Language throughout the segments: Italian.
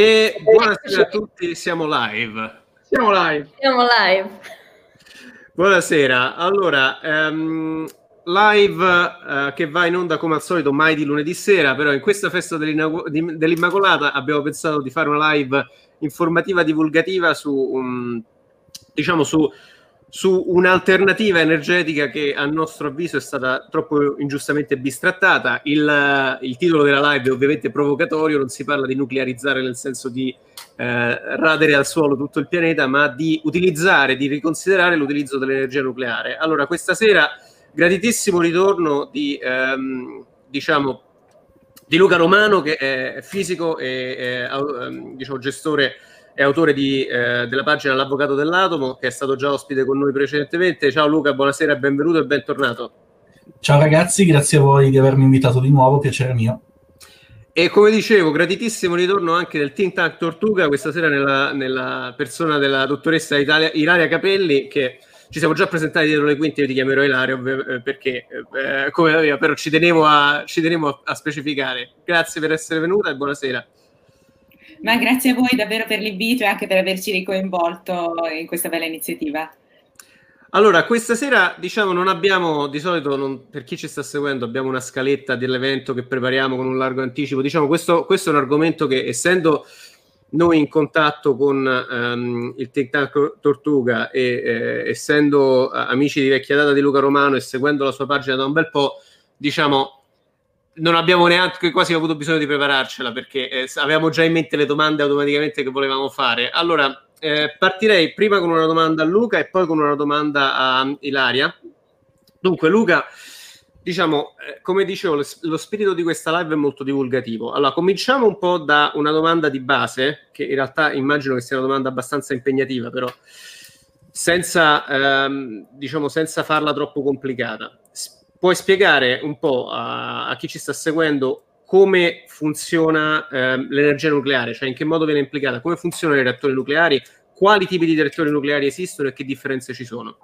E buonasera a tutti, siamo live. Siamo live. Siamo live. Buonasera. Allora, um, live uh, che va in onda come al solito mai di lunedì sera, però in questa festa dell'Immacolata abbiamo pensato di fare una live informativa divulgativa su, um, diciamo, su su un'alternativa energetica che a nostro avviso è stata troppo ingiustamente bistrattata. Il, il, titolo della live è ovviamente provocatorio, non si parla di nuclearizzare nel senso di eh, radere al suolo tutto il pianeta, ma di utilizzare, di riconsiderare l'utilizzo dell'energia nucleare. Allora, questa sera, gratitissimo ritorno di, ehm, diciamo, di Luca Romano, che è fisico e è, ehm, diciamo, gestore è autore di, eh, della pagina L'Avvocato dell'Atomo, che è stato già ospite con noi precedentemente. Ciao Luca, buonasera, benvenuto e bentornato. Ciao ragazzi, grazie a voi di avermi invitato di nuovo, piacere mio. E come dicevo, gratitissimo ritorno anche del Think Tank Tortuga, questa sera nella, nella persona della dottoressa Italia, Ilaria Capelli, che ci siamo già presentati dietro le quinte, io ti chiamerò Ilario eh, perché, eh, come però ci tenevo, a, ci tenevo a, a specificare. Grazie per essere venuta e buonasera. Ma grazie a voi davvero per l'invito e anche per averci ricoinvolto in questa bella iniziativa. Allora, questa sera diciamo non abbiamo, di solito non, per chi ci sta seguendo, abbiamo una scaletta dell'evento che prepariamo con un largo anticipo. Diciamo questo, questo è un argomento che essendo noi in contatto con um, il Think Tank Tortuga e eh, essendo amici di vecchia data di Luca Romano e seguendo la sua pagina da un bel po', diciamo non abbiamo neanche quasi avuto bisogno di prepararcela perché eh, avevamo già in mente le domande automaticamente che volevamo fare. Allora, eh, partirei prima con una domanda a Luca e poi con una domanda a Ilaria. Dunque, Luca, diciamo, eh, come dicevo, lo, lo, spirito di questa live è molto divulgativo. Allora, cominciamo un po' da una domanda di base, che in realtà immagino che sia una domanda abbastanza impegnativa, però senza, ehm, diciamo, senza farla troppo complicata puoi spiegare un po' a, a chi ci sta seguendo come funziona eh, l'energia nucleare, cioè in che modo viene implicata, come funzionano i reattori nucleari, quali tipi di reattori nucleari esistono e che differenze ci sono?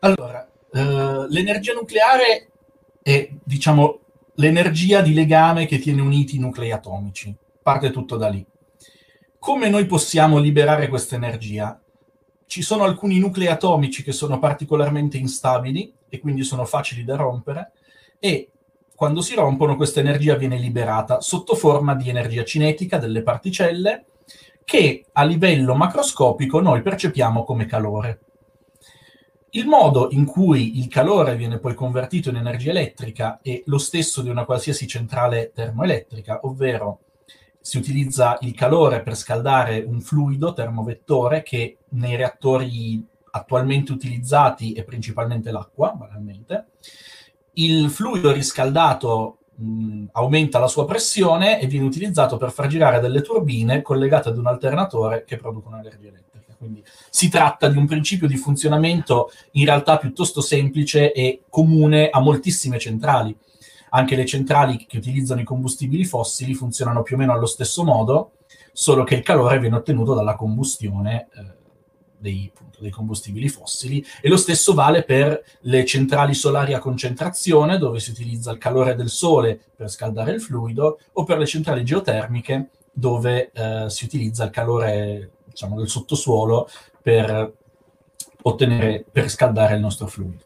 Allora, eh, l'energia nucleare è, diciamo, l'energia di legame che tiene uniti i nuclei atomici. Parte tutto da lì. Come noi possiamo liberare questa energia? Ci sono alcuni nuclei atomici che sono particolarmente instabili e quindi sono facili da rompere e quando si rompono questa energia viene liberata sotto forma di energia cinetica delle particelle che a livello macroscopico noi percepiamo come calore. Il modo in cui il calore viene poi convertito in energia elettrica è lo stesso di una qualsiasi centrale termoelettrica, ovvero si utilizza il calore per scaldare un fluido termovettore che nei reattori attualmente utilizzati è principalmente l'acqua, banalmente. Il fluido riscaldato mh, aumenta la sua pressione e viene utilizzato per far girare delle turbine collegate ad un alternatore che producono energia elettrica. Quindi si tratta di un principio di funzionamento in realtà piuttosto semplice e comune a moltissime centrali. Anche le centrali che utilizzano i combustibili fossili funzionano più o meno allo stesso modo, solo che il calore viene ottenuto dalla combustione eh, dei, appunto, dei, combustibili fossili e lo stesso vale per le centrali solari a concentrazione dove si utilizza il calore del sole per scaldare il fluido o per le centrali geotermiche dove eh, si utilizza il calore diciamo, del sottosuolo per ottenere per scaldare il nostro fluido.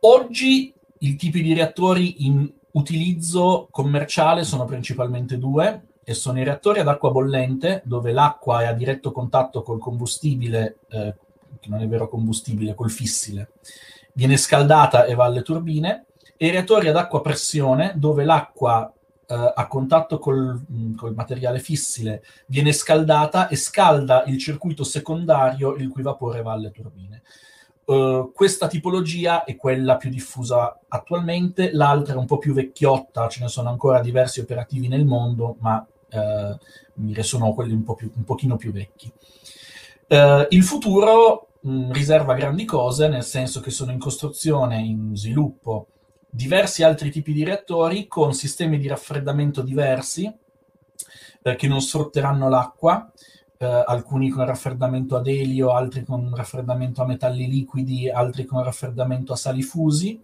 Oggi i tipi di reattori in utilizzo commerciale sono principalmente due, e sono i reattori ad acqua bollente, dove l'acqua è a diretto contatto col combustibile, eh, che non è vero combustibile, col fissile, viene scaldata e va alle turbine, e i reattori ad acqua pressione, dove l'acqua eh, a contatto col, mm, col, materiale fissile viene scaldata e scalda il circuito secondario, il cui vapore va alle turbine. Uh, questa tipologia è quella più diffusa attualmente, l'altra è un po' più vecchiotta, ce ne sono ancora diversi operativi nel mondo, ma eh, sono quelli un, po più, un pochino più vecchi. Eh, il futuro mh, mm, riserva grandi cose, nel senso che sono in costruzione, in sviluppo, diversi altri tipi di reattori con sistemi di raffreddamento diversi eh, che non sfrutteranno l'acqua, eh, alcuni con raffreddamento ad elio, altri con raffreddamento a metalli liquidi, altri con raffreddamento a sali fusi.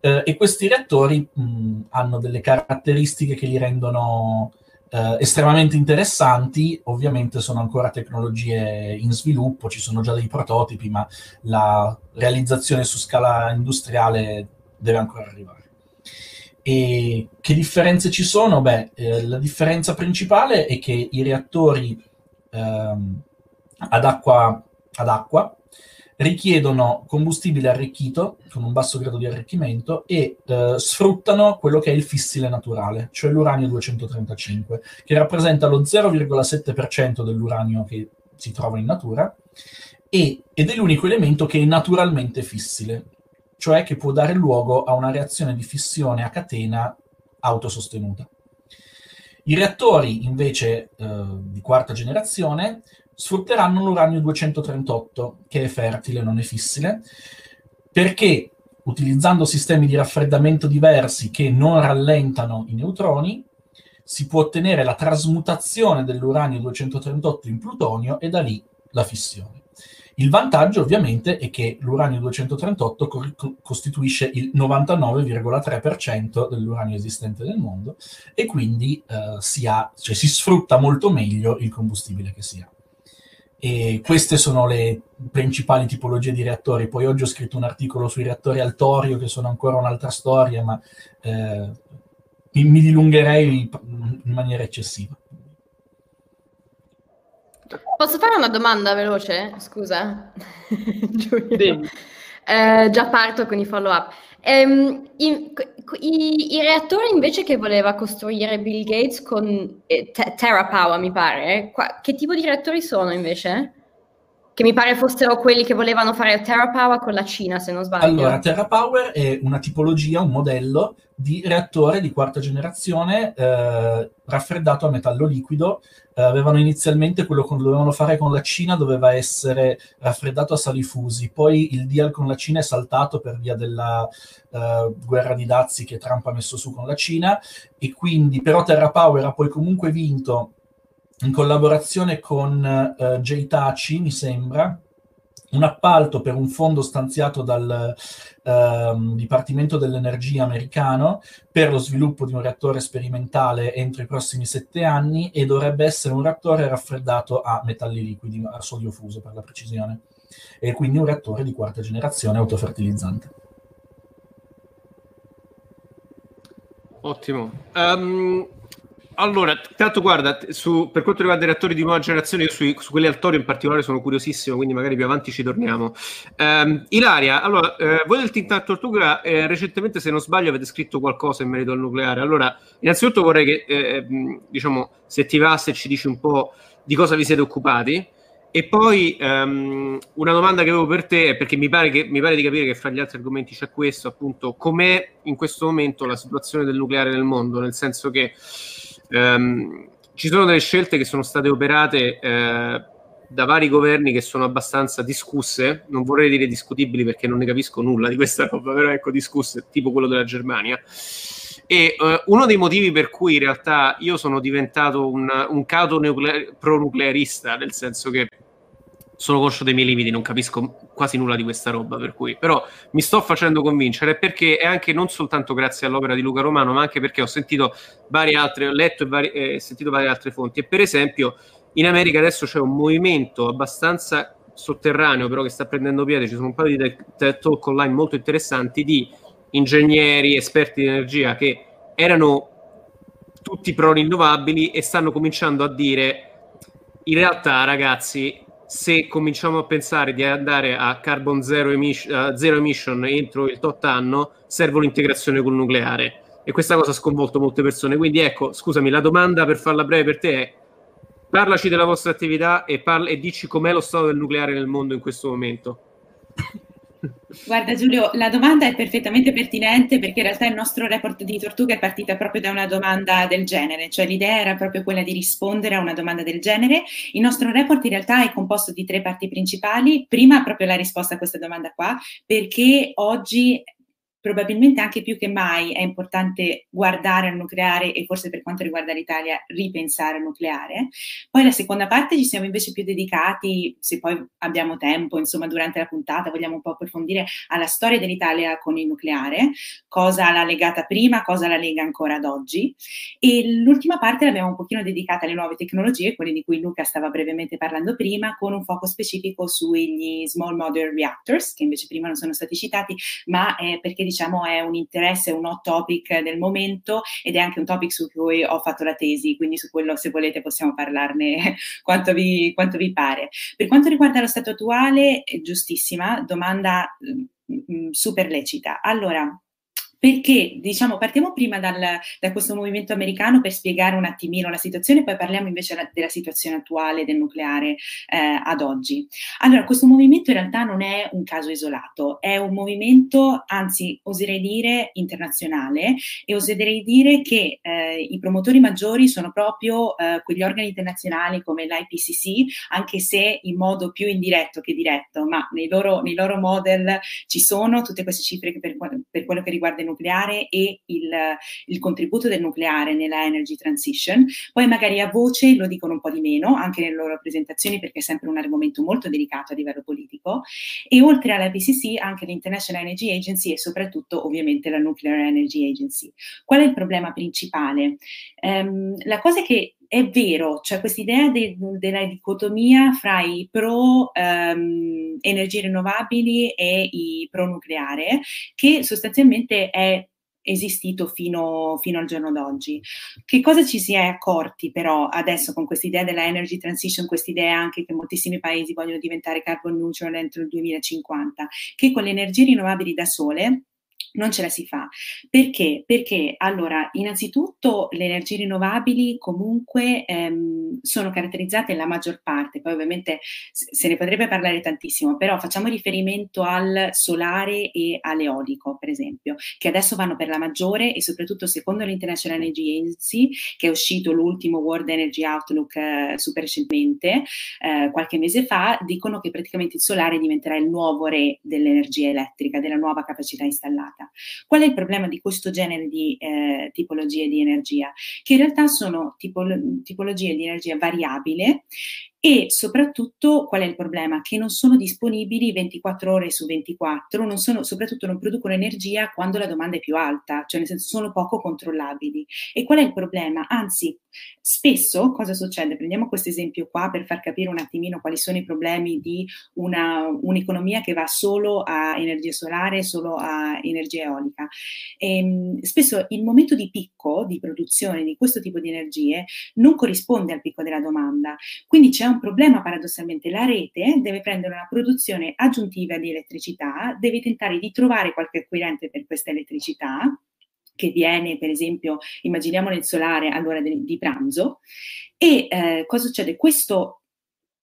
Eh, e questi reattori mh, hanno delle caratteristiche che li rendono eh, estremamente interessanti, ovviamente sono ancora tecnologie in sviluppo, ci sono già dei prototipi, ma la realizzazione su scala industriale deve ancora arrivare. E che differenze ci sono? Beh, eh, la differenza principale è che i reattori ehm, ad, acqua, ad acqua richiedono combustibile arricchito con un basso grado di arricchimento e eh, sfruttano quello che è il fissile naturale, cioè l'uranio 235, che rappresenta lo 0,7% dell'uranio che si trova in natura e, ed è l'unico elemento che è naturalmente fissile, cioè che può dare luogo a una reazione di fissione a catena autosostenuta. I reattori invece eh, di quarta generazione sfrutteranno l'uranio 238, che è fertile, non è fissile, perché utilizzando sistemi di raffreddamento diversi che non rallentano i neutroni, si può ottenere la trasmutazione dell'uranio 238 in plutonio e da lì la fissione. Il vantaggio ovviamente è che l'uranio 238 co- costituisce il 99,3% dell'uranio esistente nel mondo e quindi eh, si, ha, cioè, si sfrutta molto meglio il combustibile che si ha. E queste sono le principali tipologie di reattori. Poi oggi ho scritto un articolo sui reattori al torio, che sono ancora un'altra storia, ma eh, mi, mi dilungherei in maniera eccessiva. Posso fare una domanda veloce? Scusa, Giulio. Eh, già parto con i follow up. Ehm, i, i, i, reattori invece che voleva costruire Bill Gates con eh, TerraPower, mi pare, qua, che tipo di reattori sono invece? Che mi pare fossero quelli che volevano fare TerraPower con la Cina, se non sbaglio. Allora, TerraPower è una tipologia, un modello di reattore di quarta generazione eh, raffreddato a metallo liquido. Eh, avevano inizialmente quello che dovevano fare con la Cina, doveva essere raffreddato a sali fusi. Poi il deal con la Cina è saltato per via della eh, guerra di dazi che Trump ha messo su con la Cina. E quindi, però, TerraPower ha poi comunque vinto in collaborazione con uh, J-Tachi, mi sembra, un appalto per un fondo stanziato dal uh, Dipartimento dell'Energia americano per lo sviluppo di un reattore sperimentale entro i prossimi sette anni e dovrebbe essere un reattore raffreddato a metalli liquidi, a sodio fuso per la precisione, e quindi un reattore di quarta generazione autofertilizzante. Ottimo. Um, allora, tanto guarda, su, per quanto riguarda i reattori di nuova generazione, io sui, su quelli al in particolare sono curiosissimo, quindi magari più avanti ci torniamo. Um, Ilaria, allora, eh, voi del Tinta Tortuga eh, recentemente, se non sbaglio, avete scritto qualcosa in merito al nucleare. Allora, innanzitutto vorrei che, eh, diciamo, se ti va, se ci dici un po' di cosa vi siete occupati. E poi um, una domanda che avevo per te, perché mi pare, che, mi pare, di capire che fra gli altri argomenti c'è questo, appunto, com'è in questo momento la situazione del nucleare nel mondo, nel senso che ehm, ci sono delle scelte che sono state operate eh, da vari governi che sono abbastanza discusse, non vorrei dire discutibili perché non ne capisco nulla di questa roba, però ecco discusse, tipo quello della Germania. E uh, uno dei motivi per cui in realtà io sono diventato un, un nuclear- pro-nuclearista, nel senso che sono conscio dei miei limiti, non capisco quasi nulla di questa roba, per cui però mi sto facendo convincere perché è anche non soltanto grazie all'opera di Luca Romano, ma anche perché ho sentito varie altre, ho letto e vari, eh, sentito varie altre fonti. E per esempio, in America adesso c'è un movimento abbastanza sotterraneo, però che sta prendendo piede. Ci sono un paio di talk online molto interessanti di ingegneri, esperti di energia che erano tutti pro rinnovabili e stanno cominciando a dire in realtà ragazzi se cominciamo a pensare di andare a carbon zero, emission, uh, zero emission entro il tot anno, serve un'integrazione col nucleare. E questa cosa ha sconvolto molte persone. Quindi ecco, scusami, la domanda per farla breve per te è parlaci della vostra attività e, parla, e dici com'è lo stato del nucleare nel mondo in questo momento. Guarda Giulio, la domanda è perfettamente pertinente perché in realtà il nostro report di Tortuga è partita proprio da una domanda del genere, cioè l'idea era proprio quella di rispondere a una domanda del genere. Il nostro report in realtà è composto di tre parti principali. Prima proprio la risposta a questa domanda qua, perché oggi probabilmente anche più che mai è importante guardare al nucleare e forse per quanto riguarda l'Italia ripensare al nucleare. Poi la seconda parte ci siamo invece più dedicati, se poi abbiamo tempo, insomma durante la puntata vogliamo un po' approfondire alla storia dell'Italia con il nucleare, cosa l'ha legata prima, cosa la lega ancora ad oggi. E l'ultima parte l'abbiamo un pochino dedicata alle nuove tecnologie, quelle di cui Luca stava brevemente parlando prima, con un foco specifico sugli small modular reactors, che invece prima non sono stati citati, ma eh, perché diciamo è un interesse, un hot topic del momento ed è anche un topic su cui ho fatto la tesi, quindi su quello se volete possiamo parlarne quanto vi, quanto vi pare. Per quanto riguarda lo stato attuale, giustissima, domanda mm, mm, super lecita. Allora, perché diciamo partiamo prima dal, da questo movimento americano per spiegare un attimino la situazione, poi parliamo invece la, della situazione attuale del nucleare eh, ad oggi. Allora, questo movimento in realtà non è un caso isolato, è un movimento, anzi oserei dire internazionale e oserei dire che eh, i promotori maggiori sono proprio eh, quegli organi internazionali come l'IPCC, anche se in modo più indiretto che diretto, ma nei loro, nei loro model ci sono tutte queste cifre per, per quello che riguarda il nucleare e il, il, contributo del nucleare nella energy transition. Poi magari a voce lo dicono un po' di meno, anche nelle loro presentazioni, perché è sempre un argomento molto delicato a livello politico. E oltre alla PCC, anche l'International Energy Agency e soprattutto ovviamente la Nuclear Energy Agency. Qual è il problema principale? Um, la cosa che è vero, cioè questa idea de, della dicotomia fra i pro um, energie rinnovabili e i pro nucleare, che sostanzialmente è esistito fino, fino, al giorno d'oggi. Che cosa ci si è accorti però adesso con questa idea della energy transition, questa idea anche che moltissimi paesi vogliono diventare carbon neutral entro il 2050, che con le energie rinnovabili da sole non ce la si fa. Perché? Perché allora, innanzitutto le energie rinnovabili comunque ehm, sono caratterizzate la maggior parte, poi ovviamente se ne potrebbe parlare tantissimo, però facciamo riferimento al solare e all'eolico, per esempio, che adesso vanno per la maggiore e soprattutto secondo l'International Energy Agency, che è uscito l'ultimo World Energy Outlook eh, super recentemente, eh, qualche mese fa, dicono che praticamente il solare diventerà il nuovo re dell'energia elettrica, della nuova capacità installata Qual è il problema di questo genere di eh, tipologie di energia? Che in realtà sono tipolo- tipologie di energia variabile e soprattutto qual è il problema? Che non sono disponibili 24 ore su 24, non sono, soprattutto non producono energia quando la domanda è più alta, cioè nel senso sono poco controllabili. E qual è il problema? Anzi, spesso cosa succede? Prendiamo questo esempio qua per far capire un attimino quali sono i problemi di una, un'economia che va solo a energia solare, solo a energia eolica. E, ehm, spesso il momento di picco di produzione di questo tipo di energie non corrisponde al picco della domanda, quindi c'è un problema paradossalmente, la rete deve prendere una produzione aggiuntiva di elettricità, deve tentare di trovare qualche acquirente per questa elettricità, che viene, per esempio, immaginiamo nel solare all'ora di, pranzo, e eh, cosa succede? Questo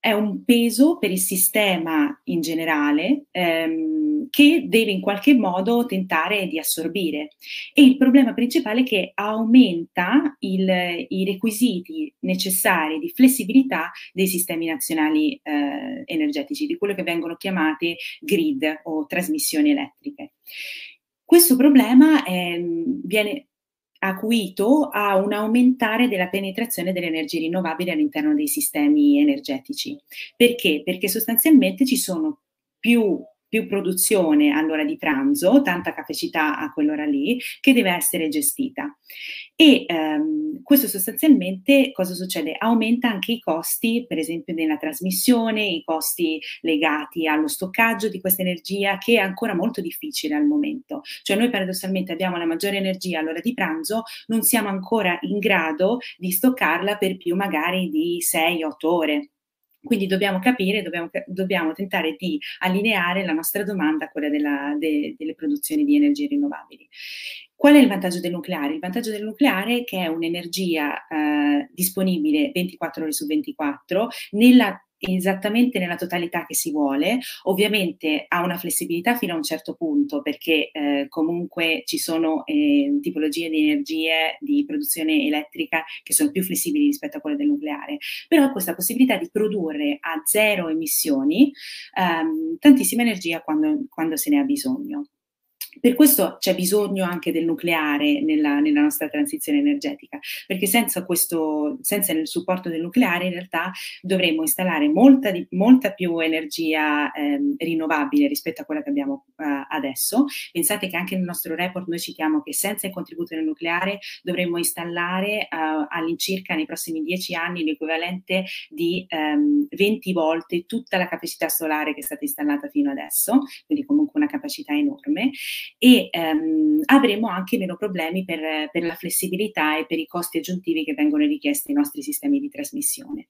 è un peso per il sistema in generale ehm, che deve in qualche modo tentare di assorbire. E il problema principale è che aumenta il, i requisiti necessari di flessibilità dei sistemi nazionali eh, energetici, di quello che vengono chiamate grid o trasmissioni elettriche. Questo problema eh, viene acuito a un aumentare della penetrazione delle energie rinnovabili all'interno dei sistemi energetici. Perché? Perché sostanzialmente ci sono più più produzione all'ora di pranzo, tanta capacità a quell'ora lì, che deve essere gestita. E ehm, questo sostanzialmente cosa succede? Aumenta anche i costi, per esempio nella trasmissione, i costi legati allo stoccaggio di questa energia, che è ancora molto difficile al momento. Cioè noi paradossalmente abbiamo la maggiore energia all'ora di pranzo, non siamo ancora in grado di stoccarla per più magari di 6-8 ore. Quindi dobbiamo capire, dobbiamo, dobbiamo, tentare di allineare la nostra domanda a quella della, de, delle produzioni di energie rinnovabili. Qual è il vantaggio del nucleare? Il vantaggio del nucleare è che è un'energia eh, disponibile 24 ore su 24 nella esattamente nella totalità che si vuole. Ovviamente ha una flessibilità fino a un certo punto perché eh, comunque ci sono eh, tipologie di energie di produzione elettrica che sono più flessibili rispetto a quelle del nucleare, però questa possibilità di produrre a zero emissioni ehm, tantissima energia quando, quando se ne ha bisogno. Per questo c'è bisogno anche del nucleare nella, nella nostra transizione energetica, perché senza, questo, senza il supporto del nucleare in realtà dovremmo installare molta, di, molta più energia eh, rinnovabile rispetto a quella che abbiamo eh, adesso. Pensate che anche nel nostro report noi citiamo che senza il contributo del nucleare dovremmo installare eh, all'incirca nei prossimi dieci anni l'equivalente di ehm, 20 volte tutta la capacità solare che è stata installata fino adesso, quindi comunque una capacità enorme e ehm, avremo anche meno problemi per, per la flessibilità e per i costi aggiuntivi che vengono richiesti ai nostri sistemi di trasmissione.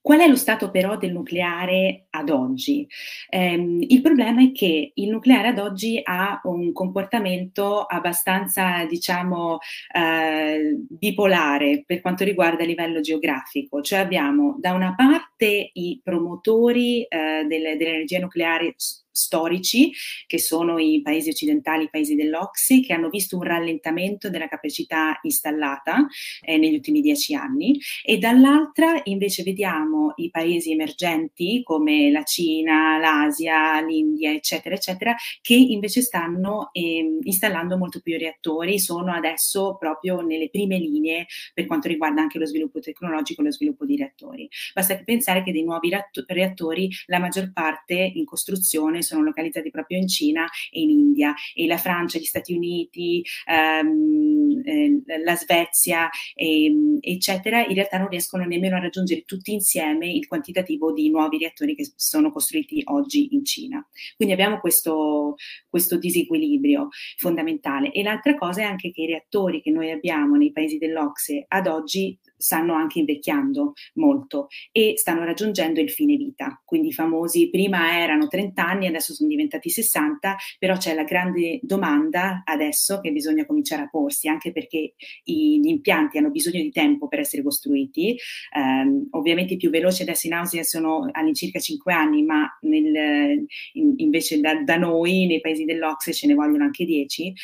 Qual è lo stato però del nucleare ad oggi? Eh, il problema è che il nucleare ad oggi ha un comportamento abbastanza, diciamo, eh, bipolare per quanto riguarda il livello geografico, cioè abbiamo da una parte i promotori eh, delle, dell'energia nucleare storici, che sono i paesi occidentali, i paesi dell'Ocse, che hanno visto un rallentamento della capacità installata eh, negli ultimi dieci anni, e dall'altra invece vediamo i paesi emergenti come la Cina, l'Asia, l'India, eccetera, eccetera, che invece stanno eh, installando molto più reattori, sono adesso proprio nelle prime linee per quanto riguarda anche lo sviluppo tecnologico e lo sviluppo di reattori. Basta pensare che dei nuovi reattori la maggior parte in costruzione sono localizzati proprio in Cina e in India e la Francia, gli Stati Uniti, ehm, eh, la Svezia, eh, eccetera, in realtà non riescono nemmeno a raggiungere tutti insieme il quantitativo di nuovi reattori che sono costruiti oggi in Cina. Quindi abbiamo questo, questo disequilibrio fondamentale. E l'altra cosa è anche che i reattori che noi abbiamo nei paesi dell'Ocse ad oggi stanno anche invecchiando molto e stanno raggiungendo il fine vita. Quindi i famosi prima erano 30 anni, adesso sono diventati 60, però c'è la grande domanda adesso che bisogna cominciare a porsi, anche perché gli impianti hanno bisogno di tempo per essere costruiti. Um, ovviamente i più veloci adesso in Austria sono all'incirca 5 anni, ma nel, in, invece da, da noi, nei paesi dell'Ocse, ce ne vogliono anche 10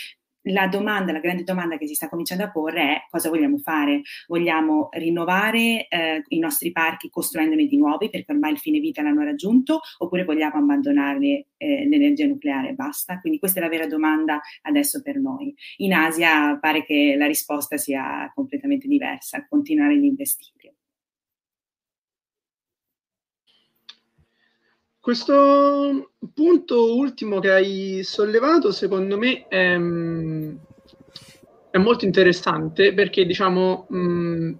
la domanda, la grande domanda che si sta cominciando a porre è cosa vogliamo fare? Vogliamo rinnovare eh, i nostri parchi costruendone di nuovi perché ormai il fine vita l'hanno raggiunto oppure vogliamo abbandonare eh, l'energia nucleare e basta? Quindi questa è la vera domanda adesso per noi. In Asia pare che la risposta sia completamente diversa, continuare ad investire. Questo punto ultimo che hai sollevato, secondo me, è, è molto interessante perché, diciamo, mh,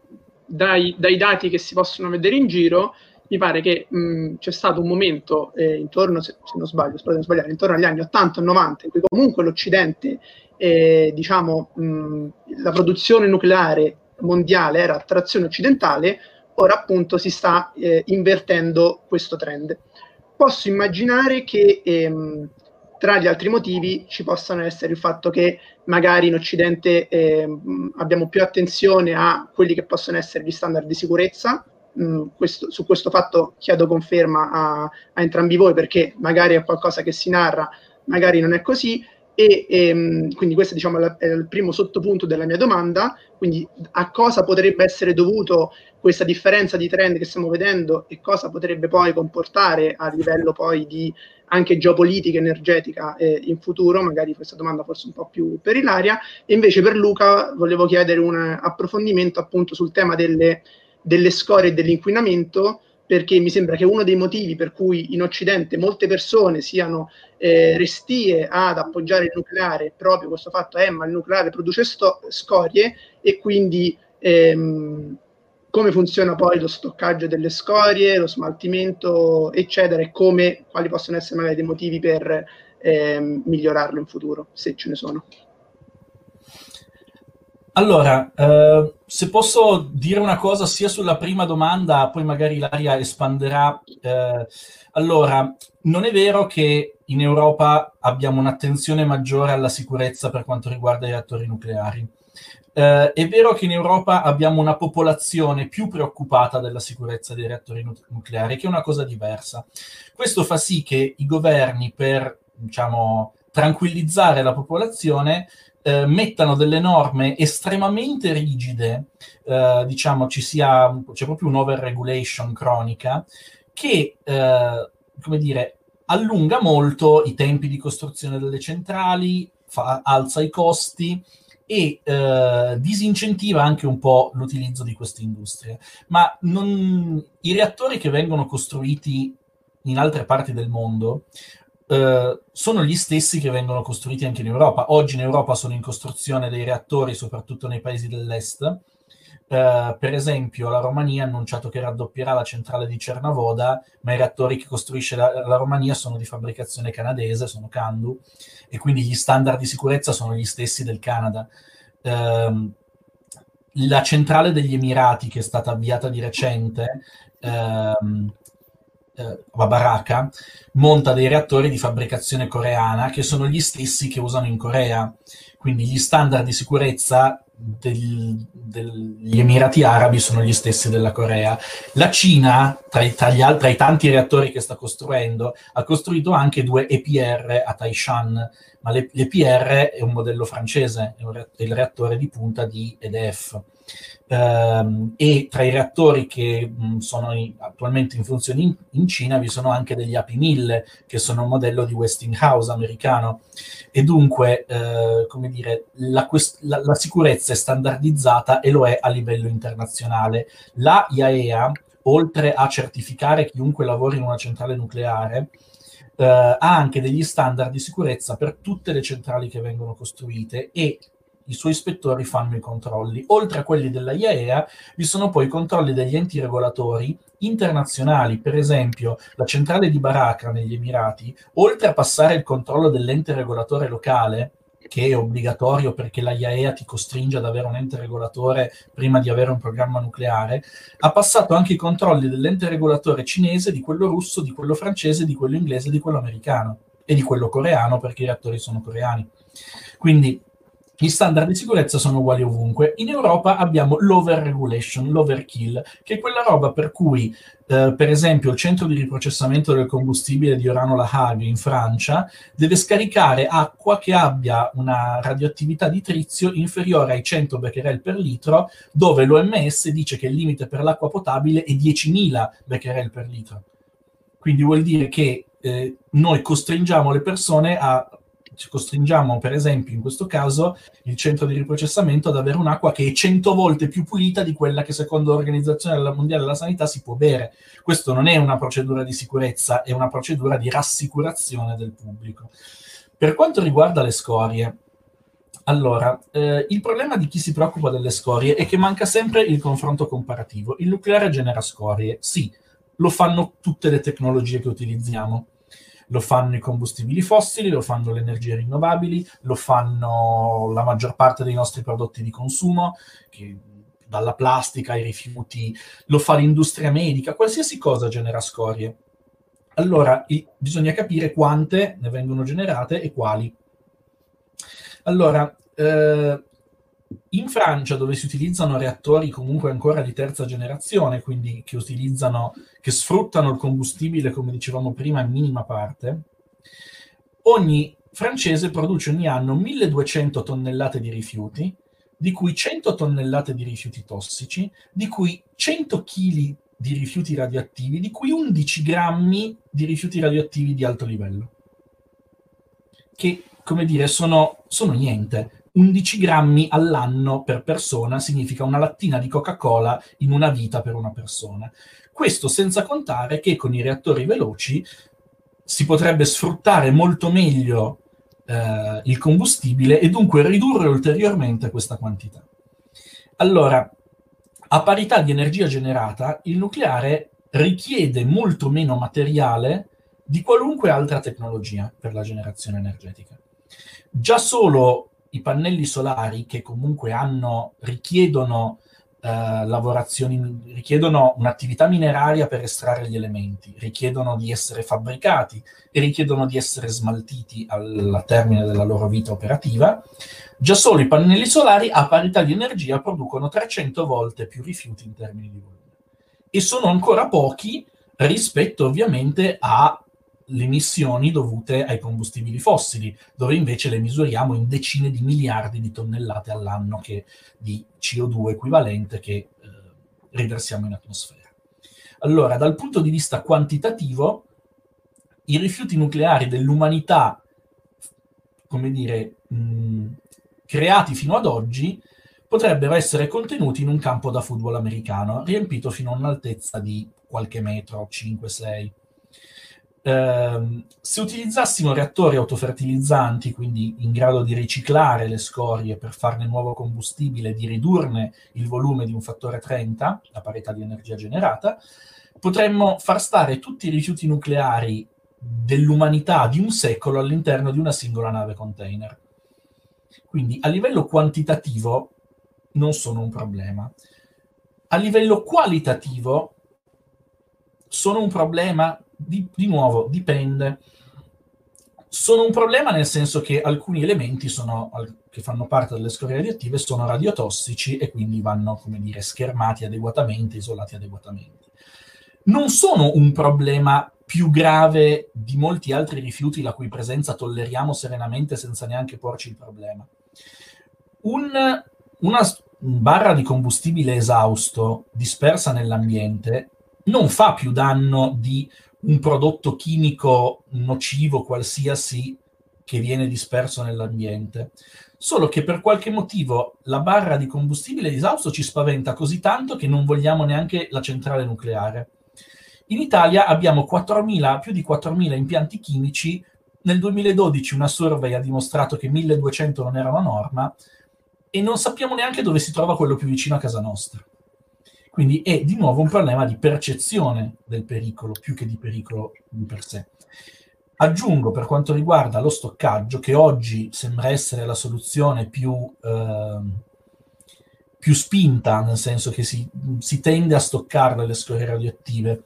dai, dai, dati che si possono vedere in giro, mi pare che mh, c'è stato un momento eh, intorno, se, se, non sbaglio, spero di non sbagliare, intorno agli anni 80 e 90, in cui comunque l'Occidente, eh, diciamo, mh, la produzione nucleare mondiale era a trazione occidentale, ora appunto si sta eh, invertendo questo trend posso immaginare che ehm, tra gli altri motivi ci possano essere il fatto che magari in Occidente ehm, abbiamo più attenzione a quelli che possono essere gli standard di sicurezza. Mm, questo, su questo fatto chiedo conferma a, a, entrambi voi perché magari è qualcosa che si narra, magari non è così. E, ehm, quindi questo diciamo, è il primo sottopunto della mia domanda, quindi a cosa potrebbe essere dovuto questa differenza di trend che stiamo vedendo e cosa potrebbe poi comportare a livello poi di anche geopolitica energetica eh, in futuro, magari questa domanda forse un po' più per Ilaria, e invece per Luca volevo chiedere un approfondimento appunto sul tema delle, delle scorie e dell'inquinamento, perché mi sembra che uno dei motivi per cui in Occidente molte persone siano eh, restie ad appoggiare il nucleare proprio questo fatto è ma il nucleare produce sto- scorie e quindi ehm, come funziona poi lo stoccaggio delle scorie, lo smaltimento eccetera e come, quali possono essere magari dei motivi per ehm, migliorarlo in futuro, se ce ne sono. Allora, eh, se posso dire una cosa sia sulla prima domanda, poi magari Ilaria espanderà. Eh, allora, non è vero che in Europa abbiamo un'attenzione maggiore alla sicurezza per quanto riguarda i reattori nucleari. Eh, è vero che in Europa abbiamo una popolazione più preoccupata della sicurezza dei reattori nucleari, che è una cosa diversa. Questo fa sì che i governi, per diciamo, tranquillizzare la popolazione, eh, mettano delle norme estremamente rigide, eh, diciamo ci sia, c'è proprio un overregulation cronica, che, eh, come dire, allunga molto i tempi di costruzione delle centrali, fa, alza i costi e eh, disincentiva anche un po' l'utilizzo di queste industrie. Ma non, i reattori che vengono costruiti in altre parti del mondo eh, sono gli stessi che vengono costruiti anche in Europa. Oggi in Europa sono in costruzione dei reattori, soprattutto nei paesi dell'est, Uh, per esempio, la Romania ha annunciato che raddoppierà la centrale di Cernavoda, ma i reattori che costruisce la, la, Romania sono di fabbricazione canadese, sono Candu, e quindi gli standard di sicurezza sono gli stessi del Canada. Uh, la centrale degli Emirati, che è stata avviata di recente, uh, a Baraka, monta dei reattori di fabbricazione coreana che sono gli stessi che usano in Corea. Quindi gli standard di sicurezza degli Emirati Arabi sono gli stessi della Corea. La Cina, tra i, tra, gli, tra i, tanti reattori che sta costruendo, ha costruito anche due EPR a Taishan, ma l'EPR è un modello francese, è, il reattore di punta di EDF. Um, e tra i reattori che mh, sono in, attualmente in funzione in, in, Cina vi sono anche degli AP1000 che sono un modello di Westinghouse americano. E dunque uh, come dire la, quest- la, la, sicurezza è standardizzata e lo è a livello internazionale. La IAEA oltre a certificare chiunque lavori in una centrale nucleare uh, ha anche degli standard di sicurezza per tutte le centrali che vengono costruite e i suoi ispettori fanno i controlli. Oltre a quelli della IAEA, vi sono poi i controlli degli enti regolatori internazionali, per esempio la centrale di Baraka negli Emirati, oltre a passare il controllo dell'ente regolatore locale, che è obbligatorio perché la IAEA ti costringe ad avere un ente regolatore prima di avere un programma nucleare, ha passato anche i controlli dell'ente regolatore cinese, di quello russo, di quello francese, di quello inglese, di quello americano e di quello coreano perché i reattori sono coreani. Quindi gli standard di sicurezza sono uguali ovunque. In Europa abbiamo l'overregulation, l'overkill, che è quella roba per cui, eh, per esempio, il centro di riprocessamento del combustibile di Orano-La Hague in Francia deve scaricare acqua che abbia una radioattività di trizio inferiore ai 100 becquerel per litro, dove l'OMS dice che il limite per l'acqua potabile è 10.000 becquerel per litro. Quindi vuol dire che eh, noi costringiamo le persone a ci costringiamo, per esempio, in questo caso, il centro di riprocessamento ad avere un'acqua che è 100 volte più pulita di quella che secondo l'Organizzazione Mondiale della Sanità si può bere. Questo non è una procedura di sicurezza, è una procedura di rassicurazione del pubblico. Per quanto riguarda le scorie, allora, eh, il problema di chi si preoccupa delle scorie è che manca sempre il confronto comparativo. Il nucleare genera scorie, sì, lo fanno tutte le tecnologie che utilizziamo lo fanno i combustibili fossili, lo fanno le energie rinnovabili, lo fanno la maggior parte dei nostri prodotti di consumo, che, dalla plastica ai rifiuti, lo fa l'industria medica, qualsiasi cosa genera scorie. Allora, i, bisogna capire quante ne vengono generate e quali. Allora, eh, in Francia, dove si utilizzano reattori comunque ancora di terza generazione, quindi che che sfruttano il combustibile, come dicevamo prima, in minima parte, ogni francese produce ogni anno 1200 tonnellate di rifiuti, di cui 100 tonnellate di rifiuti tossici, di cui 100 kg di rifiuti radioattivi, di cui 11 grammi di rifiuti radioattivi di alto livello. Che, come dire, sono, sono niente 11 grammi all'anno per persona significa una lattina di Coca-Cola in una vita per una persona. Questo senza contare che con i reattori veloci si potrebbe sfruttare molto meglio eh, il combustibile e dunque ridurre ulteriormente questa quantità. Allora, a parità di energia generata, il nucleare richiede molto meno materiale di qualunque altra tecnologia per la generazione energetica. Già solo i pannelli solari che comunque hanno, richiedono Uh, lavorazioni, richiedono un'attività mineraria per estrarre gli elementi, richiedono di essere fabbricati e richiedono di essere smaltiti al, termine della loro vita operativa. Già solo i pannelli solari a parità di energia producono 300 volte più rifiuti in termini di volume e sono ancora pochi rispetto ovviamente a le emissioni dovute ai combustibili fossili, dove invece le misuriamo in decine di miliardi di tonnellate all'anno che, di CO2 equivalente che eh, riversiamo in atmosfera. Allora, dal punto di vista quantitativo, i rifiuti nucleari dell'umanità, come dire, mh, creati fino ad oggi, potrebbero essere contenuti in un campo da football americano, riempito fino a un'altezza di qualche metro, 5-6. Eh, se utilizzassimo reattori autofertilizzanti, quindi in grado di riciclare le scorie per farne nuovo combustibile, di ridurne il volume di un fattore 30, la parità di energia generata, potremmo far stare tutti i rifiuti nucleari dell'umanità di un secolo all'interno di una singola nave container. Quindi a livello quantitativo non sono un problema. A livello qualitativo sono un problema, di, di nuovo, dipende. Sono un problema nel senso che alcuni elementi sono, che fanno parte delle scorie radioattive sono radiotossici e quindi vanno, come dire, schermati adeguatamente, isolati adeguatamente. Non sono un problema più grave di molti altri rifiuti la cui presenza tolleriamo serenamente senza neanche porci il problema. Un, una barra di combustibile esausto dispersa nell'ambiente non fa più danno di un prodotto chimico nocivo qualsiasi che viene disperso nell'ambiente. Solo che per qualche motivo la barra di combustibile esausto ci spaventa così tanto che non vogliamo neanche la centrale nucleare. In Italia abbiamo 4.000, più di 4.000 impianti chimici. Nel 2012 una survey ha dimostrato che 1.200 non era una norma e non sappiamo neanche dove si trova quello più vicino a casa nostra. Quindi è di nuovo un problema di percezione del pericolo più che di pericolo di per sé. Aggiungo per quanto riguarda lo stoccaggio, che oggi sembra essere la soluzione più, eh, più spinta, nel senso che si, si, tende a stoccarle le scorie radioattive.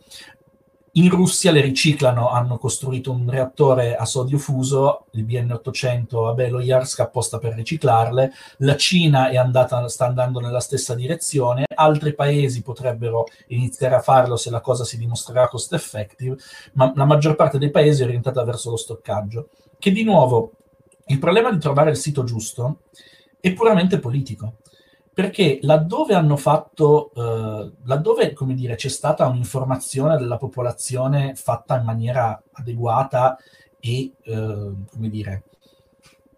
In Russia le riciclano, hanno costruito un reattore a sodio fuso, il BN800 a Beloyarsk apposta per riciclarle, la Cina andata, sta andando nella stessa direzione, altri paesi potrebbero iniziare a farlo se la cosa si dimostrerà cost effective, ma la maggior parte dei paesi è orientata verso lo stoccaggio, che di nuovo il problema di trovare il sito giusto è puramente politico perché laddove hanno fatto, eh, laddove come dire, c'è stata un'informazione della popolazione fatta in maniera adeguata e eh, come dire,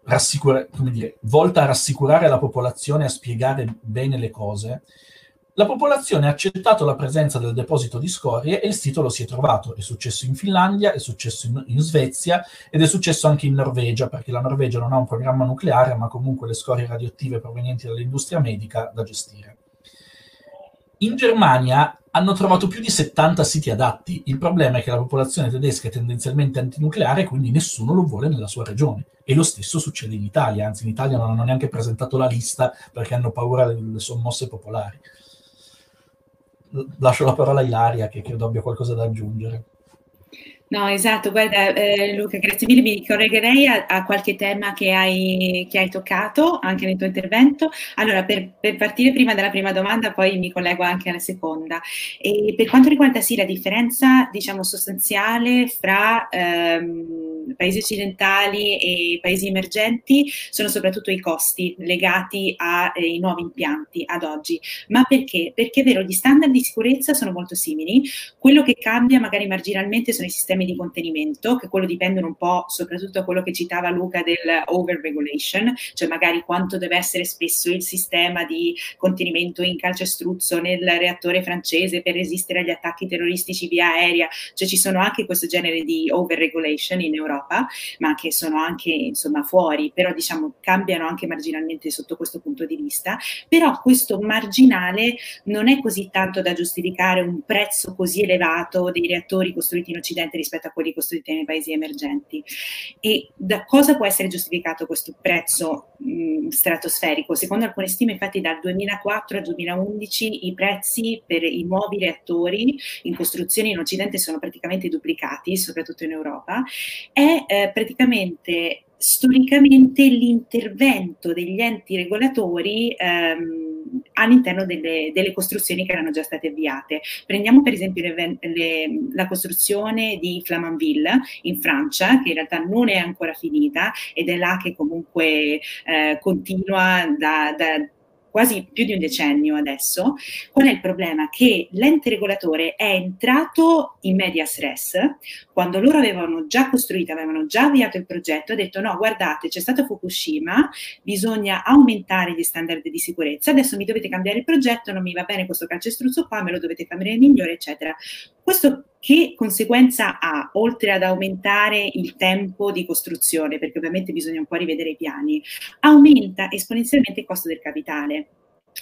rassicura- come dire, volta a rassicurare la popolazione, a spiegare bene le cose, la popolazione ha accettato la presenza del deposito di scorie e il sito lo si è trovato. È successo in Finlandia, è successo in, in, Svezia ed è successo anche in Norvegia, perché la Norvegia non ha un programma nucleare, ma comunque le scorie radioattive provenienti dall'industria medica da gestire. In Germania hanno trovato più di 70 siti adatti. Il problema è che la popolazione tedesca è tendenzialmente antinucleare, quindi nessuno lo vuole nella sua regione. E lo stesso succede in Italia, anzi in Italia non hanno neanche presentato la lista perché hanno paura delle sommosse popolari lascio la parola a Ilaria che credo abbia qualcosa da aggiungere. No, esatto, guarda eh, Luca, grazie mille, mi collegherei a, a qualche tema che hai, che hai, toccato anche nel tuo intervento. Allora, per, per, partire prima dalla prima domanda, poi mi collego anche alla seconda. E per quanto riguarda sì, la differenza, diciamo, sostanziale fra ehm, paesi occidentali e paesi emergenti sono soprattutto i costi legati ai nuovi impianti ad oggi. Ma perché? Perché è vero, gli standard di sicurezza sono molto simili, quello che cambia magari marginalmente sono i sistemi sistemi di contenimento, che quello dipendono un po' soprattutto da quello che citava Luca del over-regulation, cioè magari quanto deve essere spesso il sistema di contenimento in calcestruzzo nel reattore francese per resistere agli attacchi terroristici via aerea, cioè ci sono anche questo genere di over-regulation in Europa, ma che sono anche insomma fuori, però diciamo cambiano anche marginalmente sotto questo punto di vista, però questo marginale non è così tanto da giustificare un prezzo così elevato dei reattori costruiti in Occidente rispetto a quelli costruiti nei paesi emergenti. E da cosa può essere giustificato questo prezzo mh, stratosferico? Secondo alcune stime, infatti, dal 2004 al 2011 i prezzi per i nuovi reattori in costruzione in Occidente sono praticamente duplicati, soprattutto in Europa. Eh, praticamente storicamente l'intervento degli enti regolatori ehm, all'interno delle, delle, costruzioni che erano già state avviate. Prendiamo per esempio le, le, la costruzione di Flamanville in Francia, che in realtà non è ancora finita ed è là che comunque eh, continua da, da quasi più di un decennio adesso. Qual è il problema? Che l'ente regolatore è entrato in medias res quando loro avevano già costruito, avevano già avviato il progetto, ha detto no, guardate, c'è stato Fukushima, bisogna aumentare gli standard di sicurezza, adesso mi dovete cambiare il progetto, non mi va bene questo calcestruzzo qua, me lo dovete cambiare migliore, eccetera. Questo che conseguenza ha, oltre ad aumentare il tempo di costruzione, perché ovviamente bisogna un po' rivedere i piani, aumenta esponenzialmente il costo del capitale.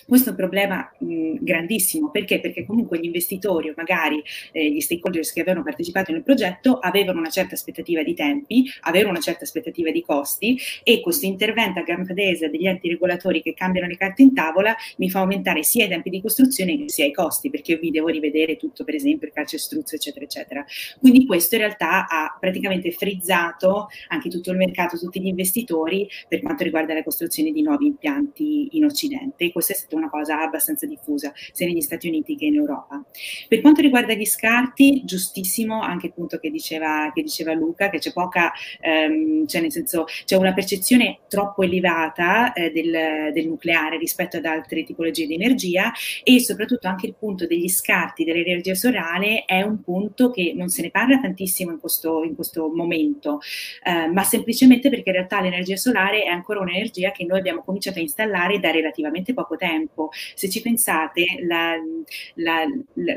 Questo è un problema mh, grandissimo perché? Perché comunque gli investitori o magari eh, gli stakeholders che avevano partecipato nel progetto avevano una certa aspettativa di tempi, avevano una certa aspettativa di costi e questo intervento a gamba tesa degli enti regolatori che cambiano le carte in tavola mi fa aumentare sia i tempi di costruzione sia i costi perché io vi devo rivedere tutto, per esempio il calcestruzzo, eccetera, eccetera. Quindi questo in realtà ha praticamente frizzato anche tutto il mercato, tutti gli investitori per quanto riguarda la costruzione di nuovi impianti in Occidente. Questo è stata una cosa abbastanza diffusa sia negli Stati Uniti che in Europa. Per quanto riguarda gli scarti, giustissimo anche il punto che diceva, che diceva Luca, che c'è poca, ehm, cioè nel senso c'è una percezione troppo elevata eh, del, del, nucleare rispetto ad altre tipologie di energia e soprattutto anche il punto degli scarti dell'energia solare è un punto che non se ne parla tantissimo in questo, in questo momento, eh, ma semplicemente perché in realtà l'energia solare è ancora un'energia che noi abbiamo cominciato a installare da relativamente poco tempo tempo. Se ci pensate, la, la, la,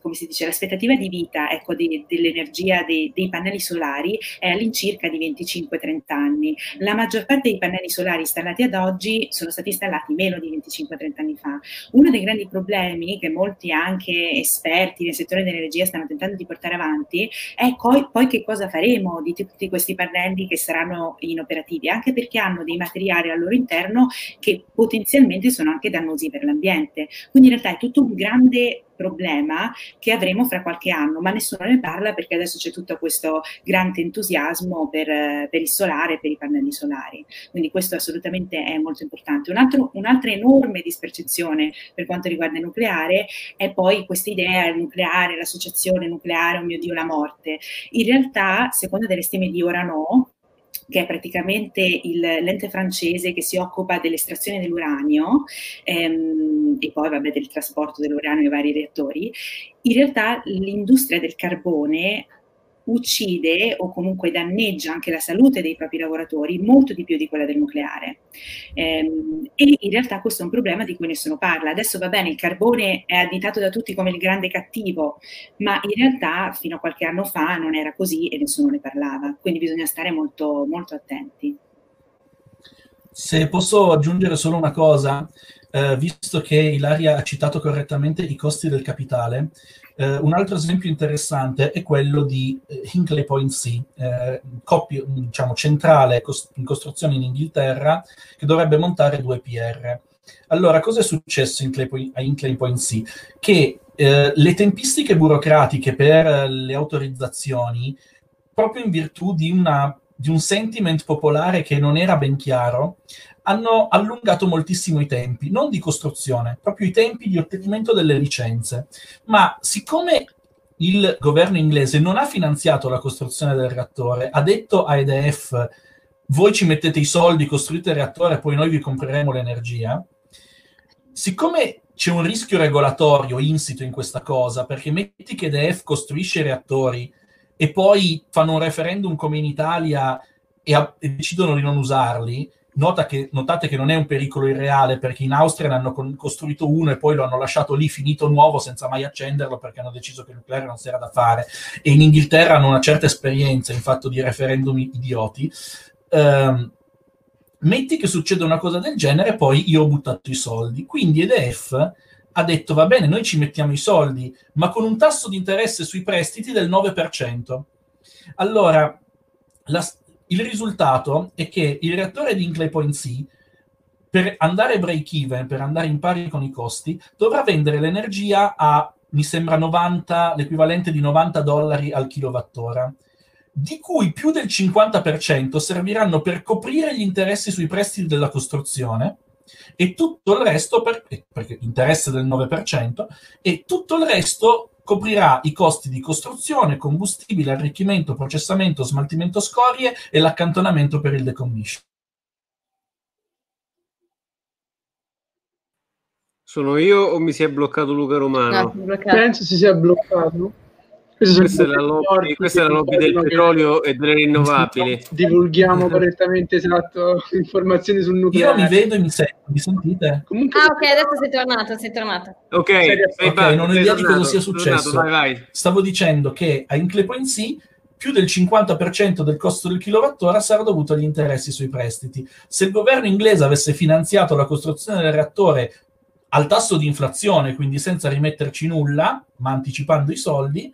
come si dice, l'aspettativa di vita ecco, di, dell'energia dei, dei, pannelli solari è all'incirca di 25-30 anni. La maggior parte dei pannelli solari installati ad oggi sono stati installati meno di 25-30 anni fa. Uno dei grandi problemi che molti anche esperti nel settore dell'energia stanno tentando di portare avanti è poi, poi che cosa faremo di tutti questi pannelli che saranno inoperativi, anche perché hanno dei materiali al loro interno che potenzialmente sono anche da dannosi per l'ambiente. Quindi in realtà è tutto un grande problema che avremo fra qualche anno, ma nessuno ne parla perché adesso c'è tutto questo grande entusiasmo per, per il solare e per i pannelli solari. Quindi questo assolutamente è molto importante. Un altro, un'altra enorme dispercezione per quanto riguarda il nucleare è poi questa idea del nucleare, l'associazione nucleare, oh mio Dio, la morte. In realtà, secondo delle stime di Orano, che è praticamente il, l'ente francese che si occupa dell'estrazione dell'uranio ehm, e poi vabbè, del trasporto dell'uranio ai vari reattori, in realtà l'industria del carbone uccide o comunque danneggia anche la salute dei propri lavoratori molto di più di quella del nucleare. Ehm, e in realtà questo è un problema di cui nessuno parla. Adesso va bene, il carbone è additato da tutti come il grande cattivo, ma in realtà fino a qualche anno fa non era così e nessuno ne parlava. Quindi bisogna stare molto, molto attenti. Se posso aggiungere solo una cosa, eh, visto che Ilaria ha citato correttamente i costi del capitale, eh, un altro esempio interessante è quello di eh, Hinkley Point C, eh, coppia, diciamo, centrale cost- in costruzione in Inghilterra, che dovrebbe montare due PR. Allora, cosa è successo in a Hinkley Point C? Che eh, le tempistiche burocratiche per le autorizzazioni, proprio in virtù di, una, di un sentiment popolare che non era ben chiaro, hanno allungato moltissimo i tempi, non di costruzione, proprio i tempi di ottenimento delle licenze. Ma siccome il governo inglese non ha finanziato la costruzione del reattore, ha detto a EDF voi ci mettete i soldi, costruite il reattore poi noi vi compreremo l'energia, siccome c'è un rischio regolatorio insito in questa cosa, perché metti che EDF costruisce i reattori e poi fanno un referendum come in Italia e, a- e decidono di non usarli, che, notate che non è un pericolo irreale perché in Austria ne hanno con, costruito uno e poi lo hanno lasciato lì finito nuovo senza mai accenderlo perché hanno deciso che il nucleare non si era da fare. E in Inghilterra hanno una certa esperienza in fatto di referendum idioti. Um, metti che succeda una cosa del genere, poi io ho buttato i soldi. Quindi EDF ha detto va bene, noi ci mettiamo i soldi, ma con un tasso di interesse sui prestiti del 9%. Allora, la, il risultato è che il reattore di Inclay Point C, per andare break even, per andare in pari con i costi, dovrà vendere l'energia a, mi sembra, 90, l'equivalente di 90 dollari al kilowattora, di cui più del 50% serviranno per coprire gli interessi sui prestiti della costruzione e tutto il resto, per, perché interesse del 9%, e tutto il resto coprirà i costi di costruzione, combustibile, arricchimento, processamento, smaltimento scorie e l'accantonamento per il decommission. Sono io o mi si è bloccato Luca Romano? No, Penso si sia bloccato. Questa è, la lobby, questa è la lobby del petrolio e delle rinnovabili. Divulghiamo correttamente esatto informazioni sul nucleare. Io mi vedo e mi sento, mi sentite? Comunque, ah, ok, adesso sei tornato, sei tornato. Ok, sei okay non ho idea di cosa sia successo. Tornato, vai, vai. Stavo dicendo che a Inclay Point C più del 50% del costo del kilowattora sarà dovuto agli interessi sui prestiti. Se il governo inglese avesse finanziato la costruzione del reattore al tasso di inflazione, quindi senza rimetterci nulla, ma anticipando i soldi,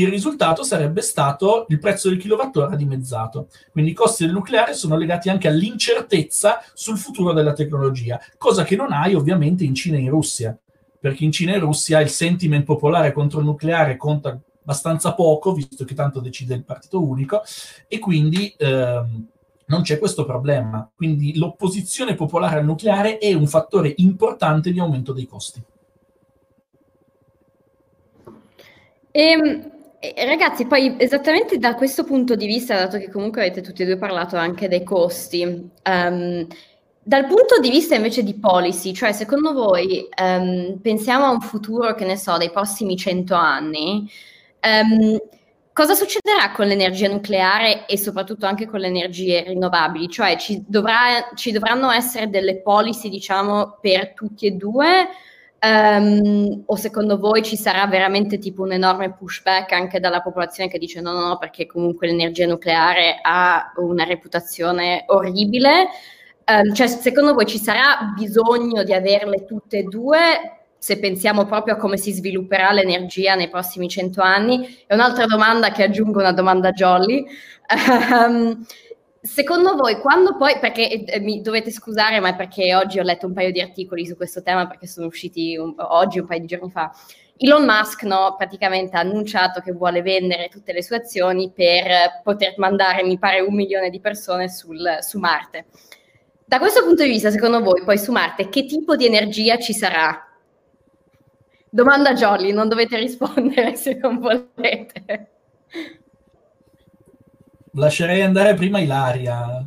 il risultato sarebbe stato il prezzo del kilowattora dimezzato. Quindi i costi del nucleare sono legati anche all'incertezza sul futuro della tecnologia, cosa che non hai ovviamente in Cina e in Russia, perché in Cina e Russia il sentiment popolare contro il nucleare conta abbastanza poco, visto che tanto decide il partito unico, e quindi ehm, non c'è questo problema. Quindi l'opposizione popolare al nucleare è un fattore importante di aumento dei costi. Ehm, ragazzi, poi esattamente da questo punto di vista, dato che comunque avete tutti e due parlato anche dei costi, um, dal punto di vista invece di policy, cioè secondo voi um, pensiamo a un futuro, che ne so, dei prossimi cento anni, Um, cosa succederà con l'energia nucleare e soprattutto anche con le energie rinnovabili? Cioè ci, dovrà, ci dovranno essere delle policy, diciamo, per tutti e due? Um, o secondo voi ci sarà veramente tipo un enorme pushback anche dalla popolazione che dice no, no, no, perché comunque l'energia nucleare ha una reputazione orribile? Um, cioè, secondo voi ci sarà bisogno di averle tutte e due se pensiamo proprio a come si svilupperà l'energia nei prossimi cento anni. E un'altra domanda che aggiungo una domanda jolly. Um, secondo voi, quando poi, perché eh, mi dovete scusare, ma è perché oggi ho letto un paio di articoli su questo tema, perché sono usciti un, oggi, un paio di giorni fa. Elon Musk no, praticamente ha annunciato che vuole vendere tutte le sue azioni per poter mandare, mi pare, un milione di persone sul, su Marte. Da questo punto di vista, secondo voi, poi su Marte, che tipo di energia ci sarà? Domanda jolly, non dovete rispondere se non volete. Lascerei andare prima Ilaria.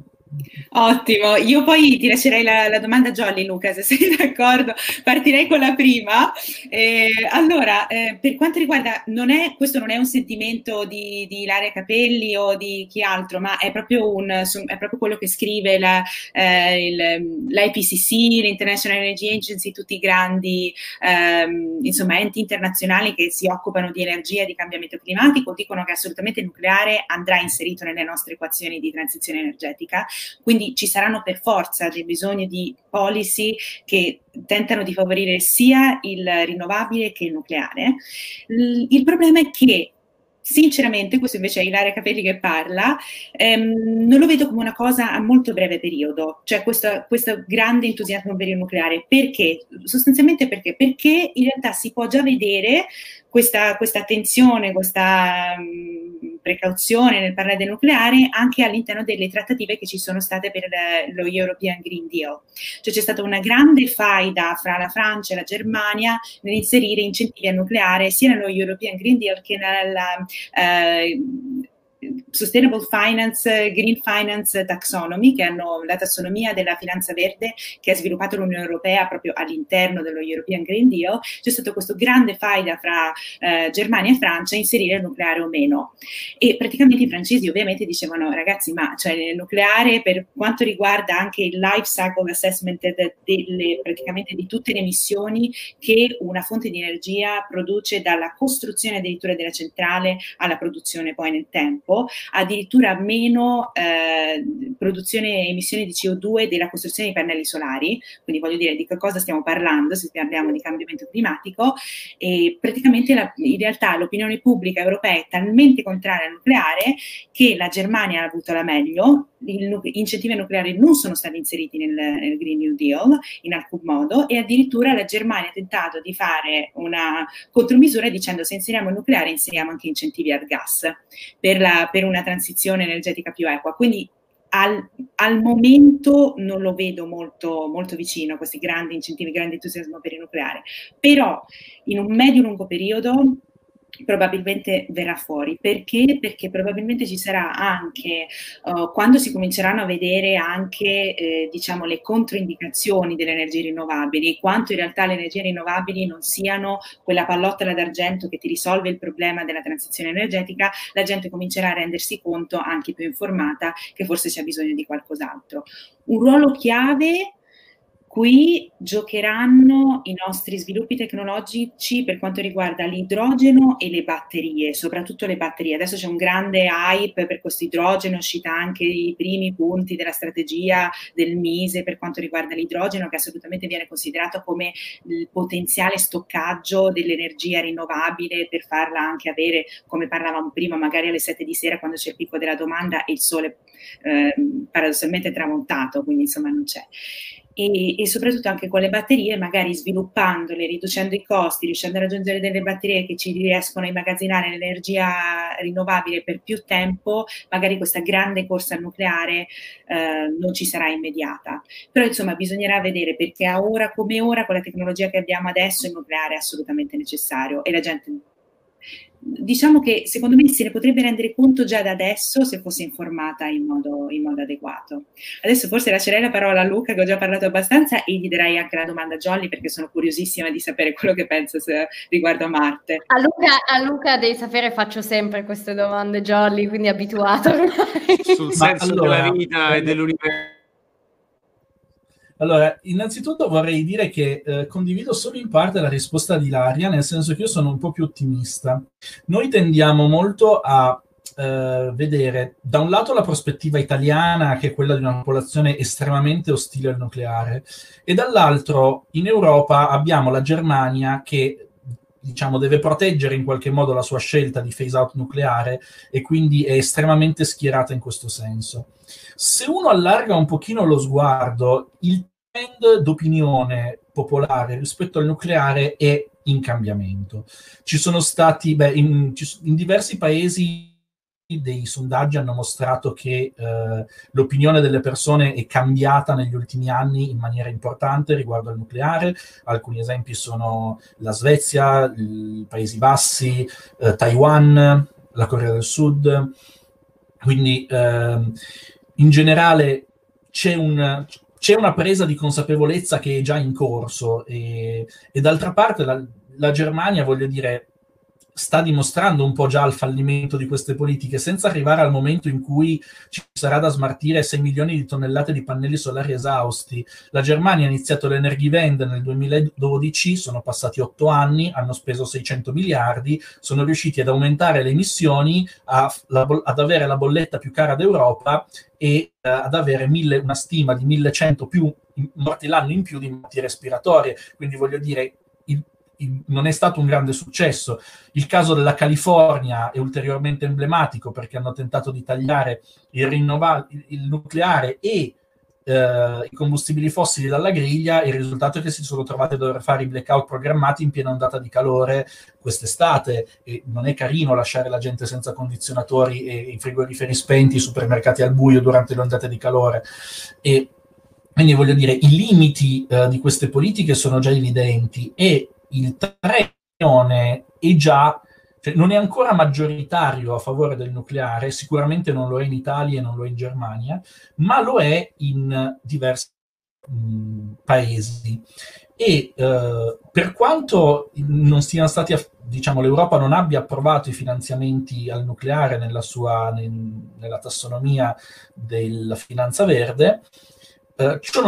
Ottimo, io poi ti lascerei la, la, domanda Jolly Luca, se sei d'accordo, partirei con la prima. Eh, allora, eh, per quanto riguarda, non è, questo non è un sentimento di, di Ilaria Capelli o di chi altro, ma è proprio, un, è proprio quello che scrive la, eh, il, l'IPCC, l'International Energy Agency, tutti i grandi ehm, insomma, enti internazionali che si occupano di energia e di cambiamento climatico, dicono che assolutamente il nucleare andrà inserito nelle nostre equazioni di transizione energetica quindi ci saranno per forza dei bisogni di policy che tentano di favorire sia il rinnovabile che il nucleare. Il problema è che Sinceramente, questo invece è Ilaria Capelli che parla, ehm, non lo vedo come una cosa a molto breve periodo, cioè questo, questo, grande entusiasmo per il nucleare. Perché? Sostanzialmente perché? Perché in realtà si può già vedere questa, questa attenzione, questa um, precauzione nel parlare del nucleare anche all'interno delle trattative che ci sono state per lo European Green Deal. Cioè c'è stata una grande faida fra la Francia e la Germania nell'inserire incentivi al nucleare sia nello European Green Deal che nella eh, Sustainable Finance, Green Finance Taxonomy, che hanno la tassonomia della finanza verde che ha sviluppato l'Unione Europea proprio all'interno dello European Green Deal, c'è stato questo grande faida fra eh, Germania e Francia inserire il nucleare o meno. E praticamente i francesi ovviamente dicevano, ragazzi, ma cioè, il nucleare per quanto riguarda anche il life cycle assessment delle, praticamente di tutte le emissioni che una fonte di energia produce dalla costruzione addirittura della centrale alla produzione poi nel tempo tempo, addirittura meno eh, produzione e emissioni di CO2 della costruzione di pannelli solari, quindi voglio dire di che cosa stiamo parlando se parliamo di cambiamento climatico? E praticamente la, in realtà l'opinione pubblica europea è talmente contraria al nucleare che la Germania ha avuto la meglio, gli incentivi nucleari non sono stati inseriti nel, nel, Green New Deal in alcun modo e addirittura la Germania ha tentato di fare una contromisura dicendo se inseriamo il nucleare inseriamo anche incentivi al gas. Per la per una transizione energetica più equa. Quindi al, al, momento non lo vedo molto, molto vicino, questi grandi incentivi, grande entusiasmo per il nucleare, però in un medio-lungo periodo probabilmente verrà fuori. Perché? Perché probabilmente ci sarà anche, uh, quando si cominceranno a vedere anche, eh, diciamo, le controindicazioni delle energie rinnovabili, quanto in realtà le energie rinnovabili non siano quella pallottola d'argento che ti risolve il problema della transizione energetica, la gente comincerà a rendersi conto, anche più informata, che forse c'è bisogno di qualcos'altro. Un ruolo chiave Qui giocheranno i nostri sviluppi tecnologici per quanto riguarda l'idrogeno e le batterie, soprattutto le batterie. Adesso c'è un grande hype per questo idrogeno, uscita anche i primi punti della strategia del Mise per quanto riguarda l'idrogeno, che assolutamente viene considerato come il potenziale stoccaggio dell'energia rinnovabile per farla anche avere, come parlavamo prima, magari alle 7 di sera quando c'è il picco della domanda e il sole eh, paradossalmente tramontato, quindi insomma non c'è e, e, soprattutto anche con le batterie, magari sviluppandole, riducendo i costi, riuscendo a raggiungere delle batterie che ci riescono a immagazzinare l'energia rinnovabile per più tempo, magari questa grande corsa al nucleare eh, non ci sarà immediata. Però insomma bisognerà vedere perché a ora come ora, con la tecnologia che abbiamo adesso, il nucleare è assolutamente necessario e la gente diciamo che secondo me se ne potrebbe rendere conto già da adesso se fosse informata in modo, in modo, adeguato. Adesso forse lascerei la parola a Luca che ho già parlato abbastanza e gli darei anche la domanda a Jolly perché sono curiosissima di sapere quello che pensa se, riguardo a Marte. A Luca, a Luca devi sapere faccio sempre queste domande Jolly, quindi abituato. Sul senso allora, della vita e dell'universo allora, innanzitutto vorrei dire che eh, condivido solo in parte la risposta di Laria, nel senso che io sono un po' più ottimista. Noi tendiamo molto a eh, vedere da un lato la prospettiva italiana, che è quella di una popolazione estremamente ostile al nucleare, e dall'altro in Europa abbiamo la Germania che diciamo, deve proteggere in qualche modo la sua scelta di phase out nucleare e quindi è estremamente schierata in questo senso. Se uno allarga un pochino lo sguardo, il d'opinione popolare rispetto al nucleare è in cambiamento. Ci sono stati, beh, in, in diversi paesi dei sondaggi hanno mostrato che eh, l'opinione delle persone è cambiata negli ultimi anni in maniera importante riguardo al nucleare. Alcuni esempi sono la Svezia, i Paesi Bassi, eh, Taiwan, la Corea del Sud. Quindi eh, in generale c'è un, c'è una presa di consapevolezza che è già in corso e, e d'altra parte la, la, Germania, voglio dire, sta dimostrando un po' già il fallimento di queste politiche, senza arrivare al momento in cui ci sarà da smartire 6 milioni di tonnellate di pannelli solari esausti. La Germania ha iniziato l'Energivende nel 2012, sono passati 8 anni, hanno speso 600 miliardi, sono riusciti ad aumentare le emissioni, a, la, ad avere la bolletta più cara d'Europa e uh, ad avere mille, una stima di 1100 più morti l'anno in più di morti respiratorie. Quindi voglio dire, non è stato un grande successo. Il caso della California è ulteriormente emblematico perché hanno tentato di tagliare il, rinnova- il, nucleare e eh, i combustibili fossili dalla griglia, il risultato è che si sono trovati a dover fare i blackout programmati in piena ondata di calore quest'estate e non è carino lasciare la gente senza condizionatori e i frigoriferi spenti, i supermercati al buio durante le ondate di calore. E quindi voglio dire, i limiti eh, di queste politiche sono già evidenti e il treno è già cioè, non è ancora maggioritario a favore del nucleare, sicuramente non lo è in Italia e non lo è in Germania, ma lo è in diversi mh, paesi. E eh, per quanto non siano stati, diciamo, l'Europa non abbia approvato i finanziamenti al nucleare nella sua nel, nella tassonomia della finanza verde, eh, ciò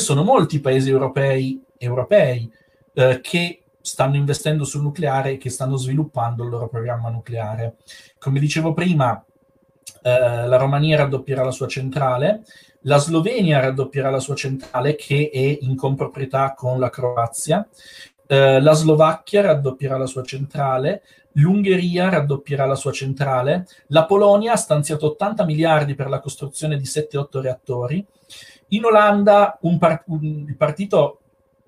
sono molti paesi europei, europei eh, che stanno investendo sul nucleare e che stanno sviluppando il loro programma nucleare. Come dicevo prima, eh, la Romania raddoppierà la sua centrale, la Slovenia raddoppierà la sua centrale che è in comproprietà con la Croazia, eh, la Slovacchia raddoppierà la sua centrale, l'Ungheria raddoppierà la sua centrale, la Polonia ha stanziato 80 miliardi per la costruzione di 7-8 reattori, in Olanda par- un, il partito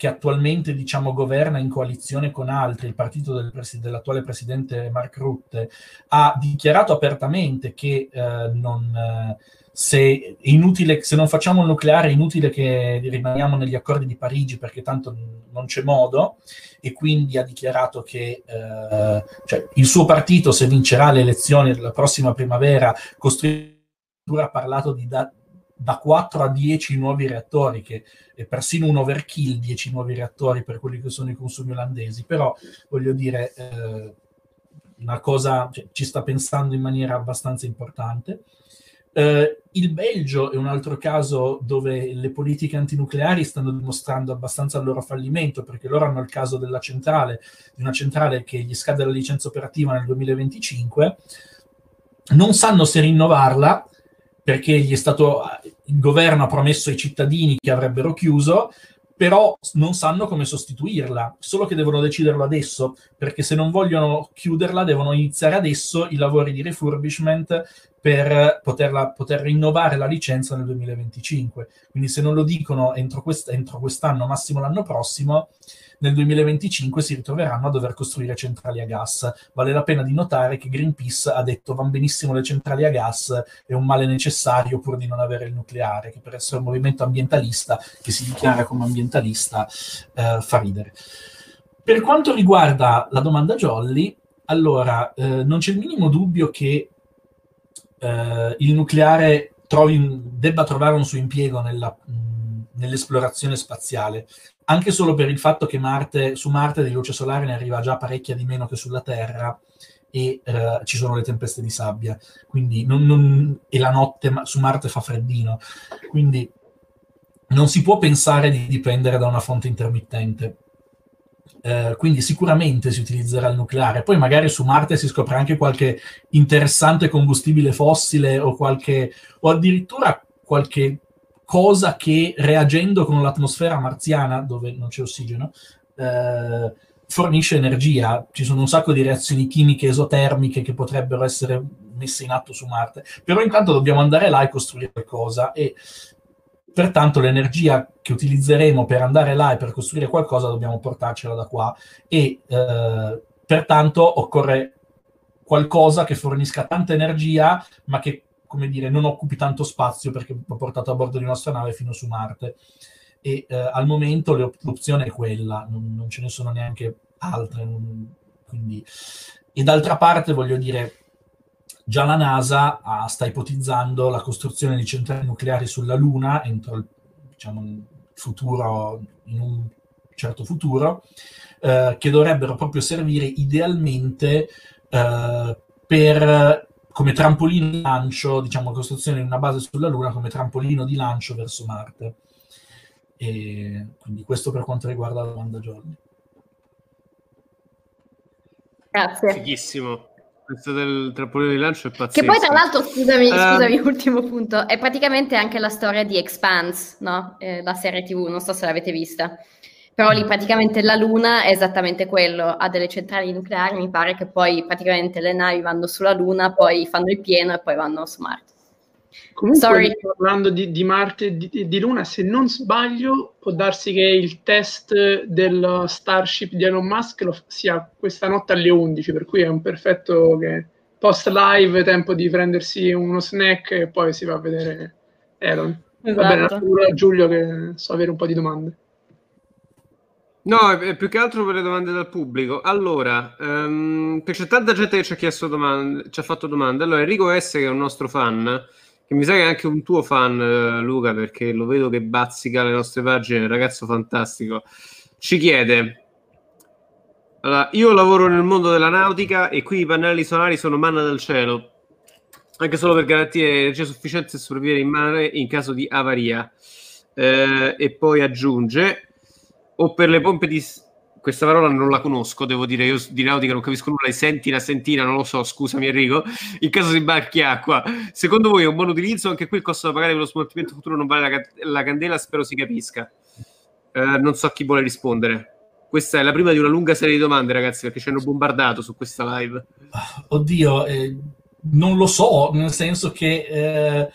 che attualmente diciamo, governa in coalizione con altri, il partito del pres- dell'attuale presidente Mark Rutte, ha dichiarato apertamente che eh, non, eh, se, inutile, se non facciamo il nucleare è inutile che rimaniamo negli accordi di Parigi perché tanto non c'è modo. E quindi ha dichiarato che eh, cioè, il suo partito se vincerà le elezioni la prossima primavera costruirà ha parlato di da, da 4 a 10 nuovi reattori, che è persino un overkill 10 nuovi reattori per quelli che sono i consumi olandesi, però voglio dire, eh, una cosa cioè, ci sta pensando in maniera abbastanza importante. Eh, il Belgio è un altro caso dove le politiche antinucleari stanno dimostrando abbastanza il loro fallimento, perché loro hanno il caso della centrale, di una centrale che gli scade la licenza operativa nel 2025, non sanno se rinnovarla perché gli è stato, il governo ha promesso ai cittadini che avrebbero chiuso, però non sanno come sostituirla, solo che devono deciderlo adesso, perché se non vogliono chiuderla devono iniziare adesso i lavori di refurbishment per poterla, poter rinnovare la licenza nel 2025. Quindi se non lo dicono entro, quest- entro quest'anno, massimo l'anno prossimo, nel 2025 si ritroveranno a dover costruire centrali a gas. Vale la pena di notare che Greenpeace ha detto van benissimo le centrali a gas, è un male necessario pur di non avere il nucleare, che per essere un movimento ambientalista, che si dichiara come ambientalista, eh, fa ridere. Per quanto riguarda la domanda Jolly, allora, eh, non c'è il minimo dubbio che eh, il nucleare trovi, debba trovare un suo impiego nella, nell'esplorazione spaziale, anche solo per il fatto che Marte, su Marte di luce solare ne arriva già parecchia di meno che sulla Terra e eh, ci sono le tempeste di sabbia, quindi non, non, e la notte su Marte fa freddino, quindi non si può pensare di dipendere da una fonte intermittente. Eh, quindi sicuramente si utilizzerà il nucleare. Poi magari su Marte si scopre anche qualche interessante combustibile fossile o, qualche, o addirittura qualche cosa che reagendo con l'atmosfera marziana, dove non c'è ossigeno, eh, fornisce energia. Ci sono un sacco di reazioni chimiche esotermiche che potrebbero essere messe in atto su Marte. Però intanto dobbiamo andare là e costruire qualcosa e Pertanto l'energia che utilizzeremo per andare là e per costruire qualcosa dobbiamo portarcela da qua e eh, pertanto occorre qualcosa che fornisca tanta energia ma che come dire, non occupi tanto spazio perché va portato a bordo di una nostra nave fino su Marte. E eh, al momento l'opzione è quella, non, non, ce ne sono neanche altre. Non, quindi... E d'altra parte, voglio dire, Già la NASA ah, sta ipotizzando la costruzione di centrali nucleari sulla Luna entro il diciamo, futuro, in un certo futuro, eh, che dovrebbero proprio servire idealmente eh, per come trampolino di lancio, diciamo, la costruzione di una base sulla Luna come trampolino di lancio verso Marte. E quindi questo per quanto riguarda la domanda Giorni. Grazie. Fighissimo. Questo del trampolino di lancio è pazzesco. Che poi, tra l'altro, scusami, um, scusami, ultimo punto, è praticamente anche la storia di Expanse, no? Eh, la serie TV, non so se l'avete vista. Però lì praticamente la Luna è esattamente quello, ha delle centrali nucleari, mi pare che poi praticamente le navi vanno sulla Luna, poi fanno il pieno e poi vanno su Marte. Comunque, Sorry. parlando di, di Marte e di, di, Luna, se non sbaglio, può darsi che il test del Starship di Elon Musk lo, sia questa notte alle 11, per cui è un perfetto che post live, tempo di prendersi uno snack e poi si va a vedere Elon. Esatto. Va bene, esatto. Giulio che so avere un po' di domande. No, più che altro per le domande dal pubblico. Allora, um, c'è tanta gente che ci ha chiesto domande, ci ha fatto domande. Allora, Enrico S, che è un nostro fan, che mi sa che è anche un tuo fan, eh, Luca, perché lo vedo che bazzica le nostre pagine, ragazzo fantastico. Ci chiede: allora, Io lavoro nel mondo della nautica e qui i pannelli solari sono manna dal cielo, anche solo per garantire energia sufficiente e sopravvivere in mare in caso di avaria. Eh, e poi aggiunge: o per le pompe di questa parola non la conosco, devo dire, io di nautica non capisco nulla, senti la sentina, non lo so, scusami Enrico, in caso si barchi acqua, secondo voi è un buon utilizzo? Anche qui il costo da pagare per lo smaltimento futuro non vale la, la candela, spero si capisca. Eh, non so chi vuole rispondere. Questa è la prima di una lunga serie di domande, ragazzi, perché ci hanno bombardato su questa live. Oddio, eh, non lo so, nel senso che eh,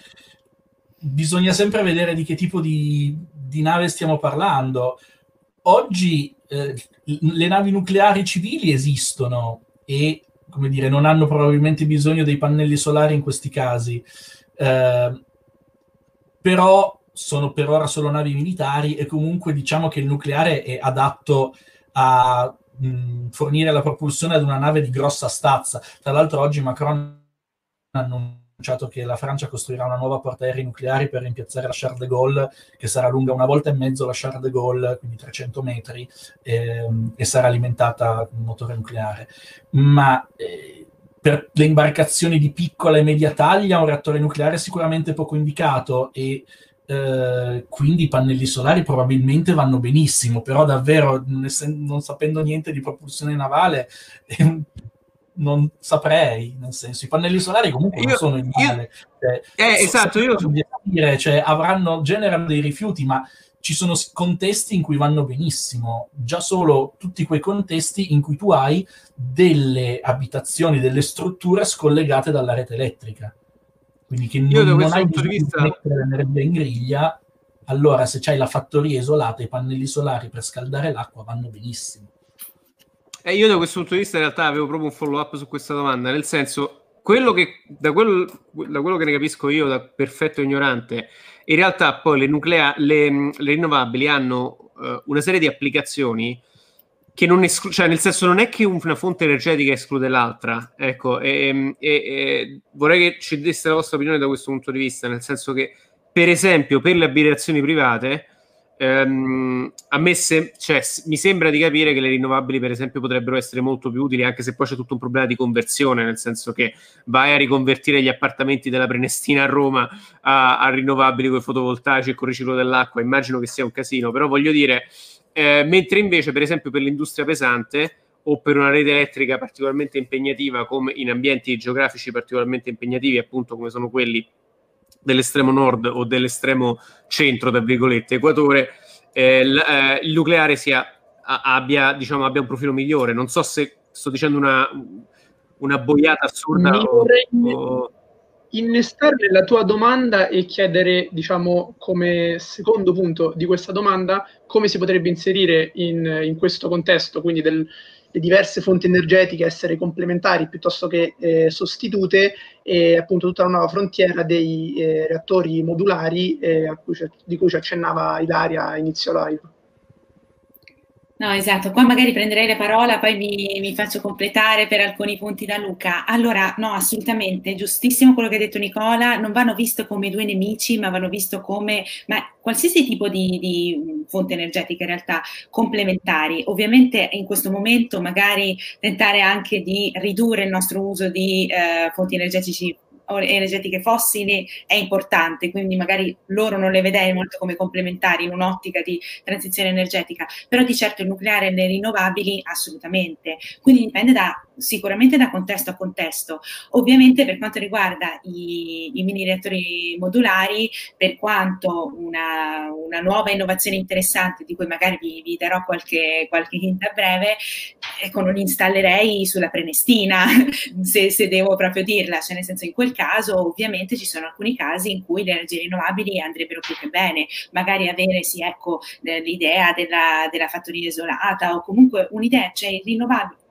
bisogna sempre vedere di che tipo di, di nave stiamo parlando oggi eh, le navi nucleari civili esistono e come dire, non hanno probabilmente bisogno dei pannelli solari in questi casi, eh, però sono per ora solo navi militari e comunque diciamo che il nucleare è adatto a mh, fornire la propulsione ad una nave di grossa stazza. Tra l'altro oggi Macron ha annunciato che la Francia costruirà una nuova portaerei nucleari per rimpiazzare la Charles de Gaulle, che sarà lunga una volta e mezzo la Charles de Gaulle, quindi 300 metri, ehm, e sarà alimentata con un motore nucleare. Ma eh, per le imbarcazioni di piccola e media taglia un reattore nucleare è sicuramente poco indicato e eh, quindi i pannelli solari probabilmente vanno benissimo, però davvero non, sapendo niente di propulsione navale eh, non saprei, nel senso i pannelli solari comunque io, non sono in male. Cioè, eh, esatto, io... Dire, cioè, avranno, generano dei rifiuti, ma ci sono contesti in cui vanno benissimo, già solo tutti quei contesti in cui tu hai delle abitazioni, delle strutture scollegate dalla rete elettrica. Quindi che Io non, non hai bisogno di vista... mettere l'energia in griglia, allora se c'hai la fattoria isolata, i pannelli solari per scaldare l'acqua vanno benissimo. Eh, io da questo punto di vista in realtà avevo proprio un follow up su questa domanda, nel senso, quello che, da, quello, da quello che ne capisco io, da perfetto ignorante, in realtà poi le, nuclea- le, le rinnovabili hanno uh, una serie di applicazioni che non esclude, cioè nel senso non è che una fonte energetica esclude l'altra, ecco, e, e, e, vorrei che ci desse la vostra opinione da questo punto di vista, nel senso che per esempio per le abitazioni private, ehm, a me se, cioè, mi sembra di capire che le rinnovabili per esempio potrebbero essere molto più utili, anche se poi c'è tutto un problema di conversione, nel senso che vai a riconvertire gli appartamenti della Prenestina a Roma a, a rinnovabili con i fotovoltaici e con il riciclo dell'acqua, immagino che sia un casino, però voglio dire eh, mentre invece per esempio per l'industria pesante o per una rete elettrica particolarmente impegnativa come in ambienti geografici particolarmente impegnativi appunto come sono quelli dell'estremo nord o dell'estremo centro tra virgolette equatore eh, l- eh, il nucleare sia, a- abbia, diciamo, abbia un profilo migliore. Non so se sto dicendo una, una boiata assurda o, o innestare nella tua domanda e chiedere, diciamo, come secondo punto di questa domanda, come si potrebbe inserire in, in questo contesto, quindi del, le diverse fonti energetiche essere complementari piuttosto che eh, sostitute e appunto tutta la nuova frontiera dei eh, reattori modulari eh, cui di cui ci accennava Ilaria a inizio live. No, esatto, qua magari prenderei la parola, poi mi, mi, faccio completare per alcuni punti da Luca. Allora, no, assolutamente, giustissimo quello che ha detto Nicola, non vanno visto come due nemici, ma vanno visto come ma qualsiasi tipo di, di fonte energetica in realtà complementari. Ovviamente in questo momento magari tentare anche di ridurre il nostro uso di eh, fonti energetici energetiche fossili è importante, quindi magari loro non le vedrei molto come complementari in un'ottica di transizione energetica, però di certo il nucleare e le rinnovabili assolutamente. Quindi dipende da sicuramente da contesto a contesto. Ovviamente per quanto riguarda i, i mini reattori modulari, per quanto una, una, nuova innovazione interessante di cui magari vi, vi darò qualche, qualche hint a breve, ecco, non installerei sulla Prenestina, se, se, devo proprio dirla, cioè nel senso in quel caso ovviamente ci sono alcuni casi in cui le energie rinnovabili andrebbero più che bene, magari avere sì, ecco, l'idea della, della fattoria isolata o comunque un'idea, cioè il rinnovabile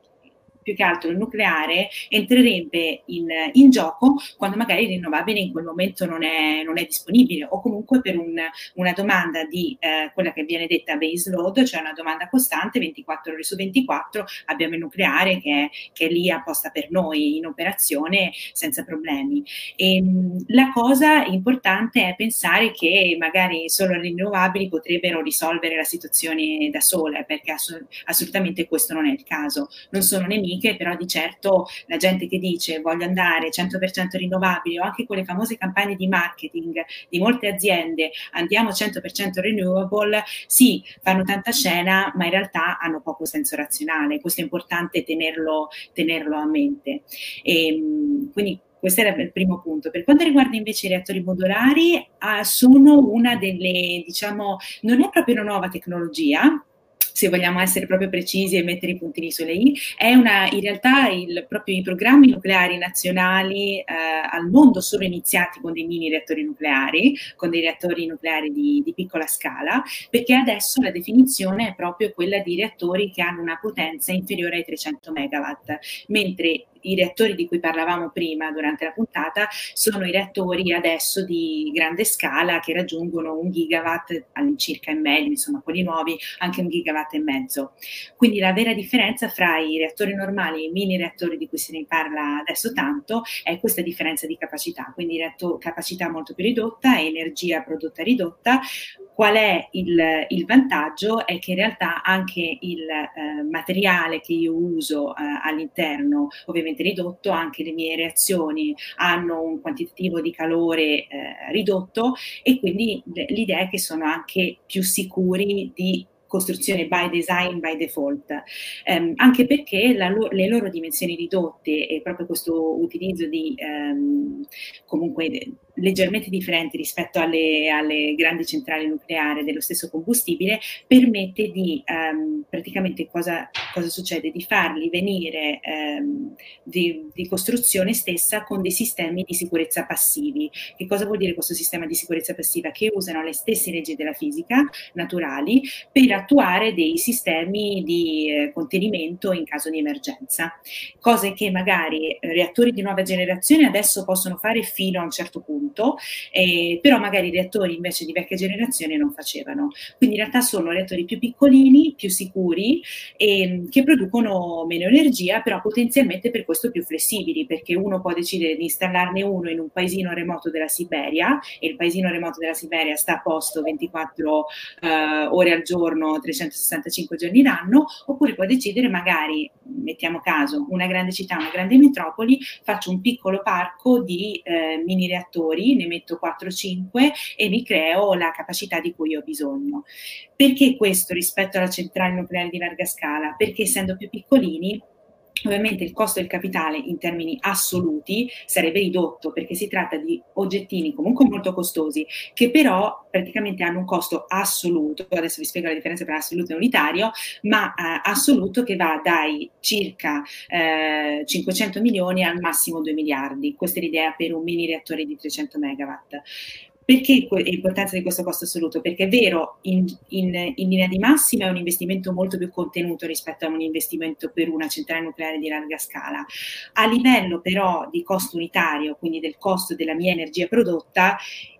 più che altro il nucleare entrerebbe in, in gioco quando magari il rinnovabile in quel momento non è, non è disponibile o comunque per un, una domanda di eh, quella che viene detta base load, cioè una domanda costante 24 ore su 24, abbiamo il nucleare che che è lì apposta per noi in operazione senza problemi. E, ehm, la cosa importante è pensare che magari solo le rinnovabili potrebbero risolvere la situazione da sole, perché ass- assolutamente questo non è il caso. Non sono nemiche amiche, però di certo la gente che dice voglio andare 100% rinnovabile o anche quelle famose campagne di marketing di molte aziende andiamo 100% renewable, sì, fanno tanta scena, ma in realtà hanno poco senso razionale. Questo è importante tenerlo, tenerlo a mente. E, ehm, quindi questo era il primo punto. Per quanto riguarda invece i reattori modulari, sono una delle, diciamo, non è proprio una nuova tecnologia, se vogliamo essere proprio precisi e mettere i puntini sulle i, è una, in realtà il, proprio i programmi nucleari nazionali eh, al mondo sono iniziati con dei mini reattori nucleari, con dei reattori nucleari di, di piccola scala, perché adesso la definizione è proprio quella di reattori che hanno una potenza inferiore ai 300 megawatt, mentre i reattori di cui parlavamo prima durante la puntata sono i reattori adesso di grande scala che raggiungono un gigawatt all'incirca e meglio, insomma quelli nuovi anche un gigawatt e mezzo. Quindi la vera differenza fra i reattori normali e i mini reattori di cui se ne parla adesso tanto è questa differenza di capacità, quindi reatto- capacità molto più ridotta, energia prodotta ridotta. Qual è il, il vantaggio? È che in realtà anche il eh, materiale che io uso eh, all'interno, ovviamente ridotto, anche le mie reazioni hanno un quantitativo di calore eh, ridotto e quindi l'idea è che sono anche più sicuri di costruzione by design, by default, um, anche perché lo- le loro dimensioni ridotte e proprio questo utilizzo di um, comunque leggermente differenti rispetto alle, alle, grandi centrali nucleari dello stesso combustibile, permette di um, praticamente cosa, cosa, succede? Di farli venire um, di, di, costruzione stessa con dei sistemi di sicurezza passivi. Che cosa vuol dire questo sistema di sicurezza passiva? Che usano le stesse leggi della fisica naturali per attuare dei sistemi di eh, contenimento in caso di emergenza, cose che magari eh, reattori di nuova generazione adesso possono fare fino a un certo punto punto, eh, però magari i reattori invece di vecchia generazione non facevano. Quindi in realtà sono reattori più piccolini, più sicuri e che producono meno energia, però potenzialmente per questo più flessibili, perché uno può decidere di installarne uno in un paesino remoto della Siberia e il paesino remoto della Siberia sta a posto 24 eh, ore al giorno, 365 giorni l'anno, oppure può decidere magari, mettiamo caso, una grande città, una grande metropoli, faccio un piccolo parco di eh, mini reattori reattori, ne metto 4-5 e mi creo la capacità di cui ho bisogno. Perché questo rispetto alla centrale nucleare di larga scala? Perché essendo più piccolini Ovviamente il costo del capitale in termini assoluti sarebbe ridotto perché si tratta di oggettini comunque molto costosi che però praticamente hanno un costo assoluto, adesso vi spiego la differenza tra assoluto e unitario, ma eh, assoluto che va dai circa eh, 500 milioni al massimo 2 miliardi. Questa è l'idea per un mini reattore di 300 megawatt. Perché l'importanza di questo costo assoluto? Perché è vero, in, in, in, linea di massima è un investimento molto più contenuto rispetto a un investimento per una centrale nucleare di larga scala. A livello però di costo unitario, quindi del costo della mia energia prodotta,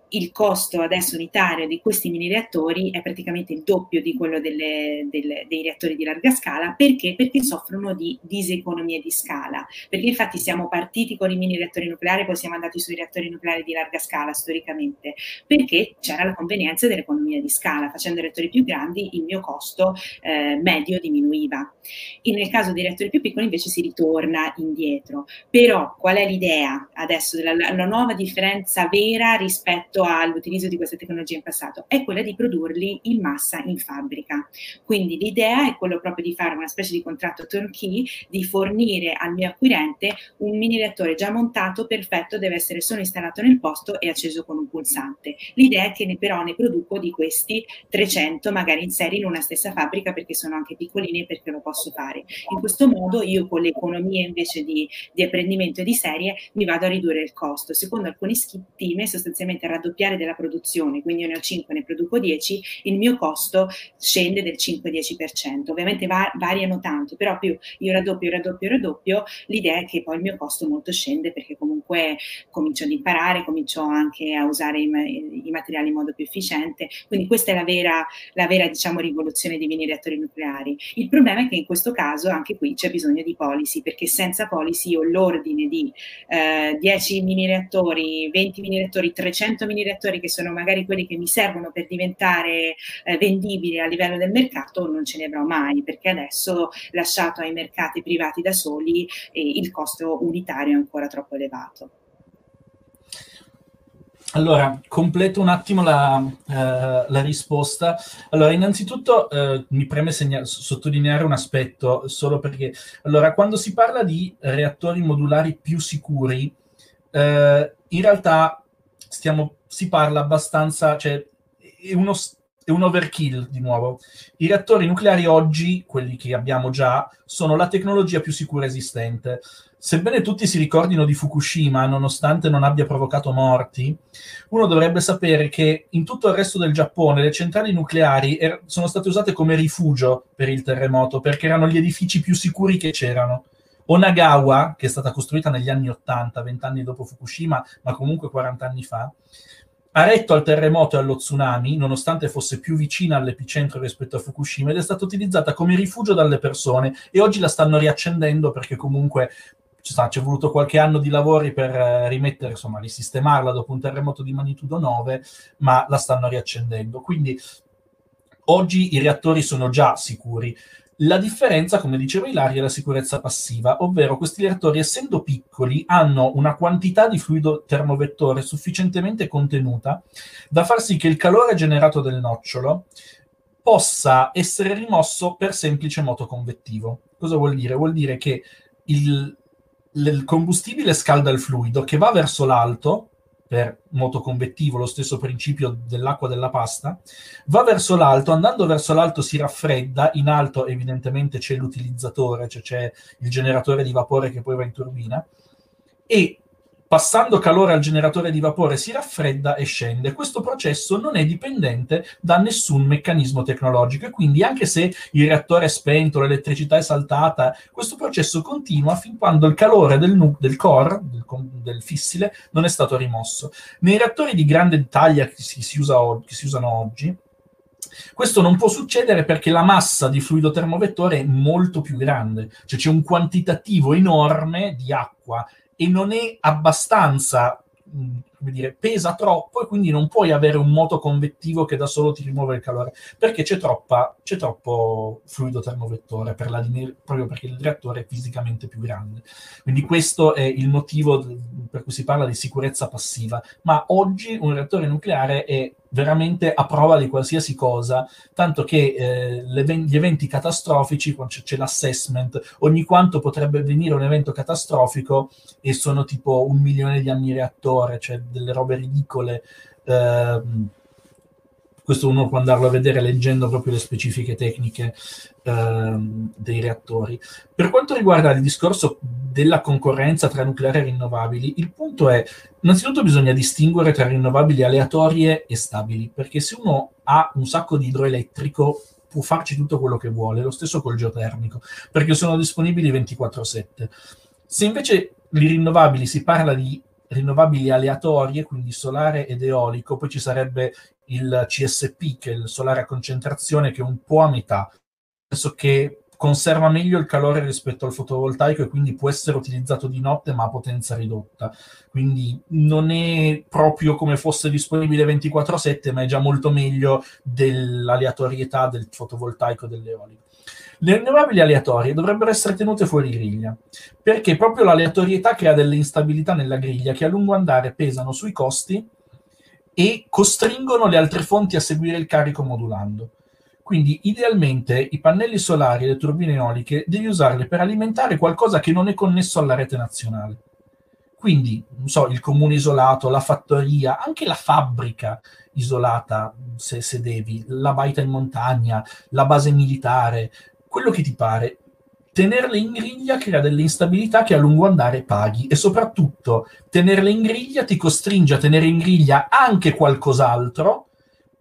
il costo adesso unitario di questi mini reattori è praticamente il doppio di quello delle, delle, dei reattori di larga scala. Perché? Perché soffrono di diseconomie di scala. Perché infatti siamo partiti con i mini reattori nucleari, poi siamo andati sui reattori nucleari di larga scala storicamente, perché c'era la convenienza dell'economia di scala. Facendo reattori più grandi il mio costo eh, medio diminuiva. E nel caso dei reattori più piccoli invece si ritorna indietro. Però qual è l'idea adesso della la nuova differenza vera rispetto all'utilizzo di queste tecnologie in passato è quella di produrli in massa in fabbrica. Quindi l'idea è quello proprio di fare una specie di contratto turnkey, di fornire al mio acquirente un mini reattore già montato, perfetto, deve essere solo installato nel posto e acceso con un pulsante. L'idea è che ne, però ne produco di questi 300 magari in serie in una stessa fabbrica perché sono anche piccolini e perché lo posso fare. In questo modo io con le economie invece di, di apprendimento e di serie mi vado a ridurre il costo. Secondo alcuni stime sostanzialmente raddoppiare della produzione, quindi io ne ho 5, ne produco 10, il mio costo scende del 5-10%. Ovviamente va, variano tanto, però più io raddoppio, raddoppio, raddoppio, l'idea è che poi il mio costo molto scende perché comunque comincio ad imparare, comincio anche a usare i, i materiali in modo più efficiente. Quindi questa è la vera, la vera diciamo, rivoluzione dei mini reattori nucleari. Il problema è che in questo caso anche qui c'è bisogno di policy, perché senza policy ho l'ordine di eh, 10 mini reattori, 20 mini reattori, 300 mini reattori che sono magari quelli che mi servono per diventare eh, vendibili a livello del mercato, non ce ne avrò mai, perché adesso lasciato ai mercati privati da soli eh, il costo unitario è ancora troppo elevato. Allora, completo un attimo la, eh, la risposta. Allora, innanzitutto eh, mi preme segna- sottolineare un aspetto, solo perché, allora, quando si parla di reattori modulari più sicuri, eh, in realtà stiamo, si parla abbastanza, cioè è uno, è un overkill di nuovo. I reattori nucleari oggi, quelli che abbiamo già, sono la tecnologia più sicura esistente. Sebbene tutti si ricordino di Fukushima, nonostante non abbia provocato morti, uno dovrebbe sapere che in tutto il resto del Giappone le centrali nucleari er- sono state usate come rifugio per il terremoto, perché erano gli edifici più sicuri che c'erano. Onagawa, che è stata costruita negli anni 80, 20 anni dopo Fukushima, ma comunque 40 anni fa, ha retto al terremoto e allo tsunami, nonostante fosse più vicina all'epicentro rispetto a Fukushima, ed è stata utilizzata come rifugio dalle persone e oggi la stanno riaccendendo perché comunque ci è voluto qualche anno di lavori per eh, rimettere, insomma, risistemarla dopo un terremoto di magnitudo 9, ma la stanno riaccendendo. Quindi oggi i reattori sono già sicuri. La differenza, come diceva Ilaria, è la sicurezza passiva, ovvero questi reattori, essendo piccoli, hanno una quantità di fluido termovettore sufficientemente contenuta da far sì che il calore generato del nocciolo possa essere rimosso per semplice moto convettivo. Cosa vuol dire? Vuol dire che il, il combustibile scalda il fluido che va verso l'alto, per moto convettivo, lo stesso principio dell'acqua della pasta, va verso l'alto, andando verso l'alto si raffredda, in alto evidentemente c'è l'utilizzatore, cioè c'è il generatore di vapore che poi va in turbina, e passando calore al generatore di vapore si raffredda e scende. Questo processo non è dipendente da nessun meccanismo tecnologico e quindi anche se il reattore è spento, l'elettricità è saltata, questo processo continua fin quando il calore del, nu- del core, del, del, fissile, non è stato rimosso. Nei reattori di grande taglia che si, si, usa o- che si usano oggi, questo non può succedere perché la massa di fluido termovettore è molto più grande, cioè c'è un quantitativo enorme di acqua e non è abbastanza come dire, pesa troppo e quindi non puoi avere un moto convettivo che da solo ti rimuove il calore perché c'è, troppa, c'è troppo fluido termovettore per la, proprio perché il reattore è fisicamente più grande. Quindi questo è il motivo per cui si parla di sicurezza passiva. Ma oggi un reattore nucleare è veramente a prova di qualsiasi cosa, tanto che eh, gli eventi catastrofici, quando c'è, c'è, l'assessment, ogni quanto potrebbe venire un evento catastrofico e sono tipo un milione di anni reattore, cioè delle robe ridicole. Eh, questo uno può andarlo a vedere leggendo proprio le specifiche tecniche ehm, dei reattori. Per quanto riguarda il discorso della concorrenza tra nucleari e rinnovabili, il punto è, innanzitutto bisogna distinguere tra rinnovabili aleatorie e stabili, perché se uno ha un sacco di idroelettrico può farci tutto quello che vuole, lo stesso col geotermico, perché sono disponibili 24/7. Se invece di rinnovabili si parla di rinnovabili aleatorie, quindi solare ed eolico, poi ci sarebbe il CSP, che è il solare a concentrazione, che è un po' a metà, senso che conserva meglio il calore rispetto al fotovoltaico e quindi può essere utilizzato di notte ma a potenza ridotta. Quindi non è proprio come fosse disponibile 24/7, ma è già molto meglio dell'aleatorietà del fotovoltaico e dell'eolico. Le rinnovabili aleatorie dovrebbero essere tenute fuori griglia, perché proprio l'aleatorietà crea delle instabilità nella griglia che a lungo andare pesano sui costi e costringono le altre fonti a seguire il carico modulando. Quindi idealmente i pannelli solari e le turbine eoliche devi usarle per alimentare qualcosa che non è connesso alla rete nazionale. Quindi, non so, il comune isolato, la fattoria, anche la fabbrica isolata, se, se devi, la baita in montagna, la base militare, quello che ti pare. Tenerle in griglia crea delle instabilità che a lungo andare paghi e soprattutto tenerle in griglia ti costringe a tenere in griglia anche qualcos'altro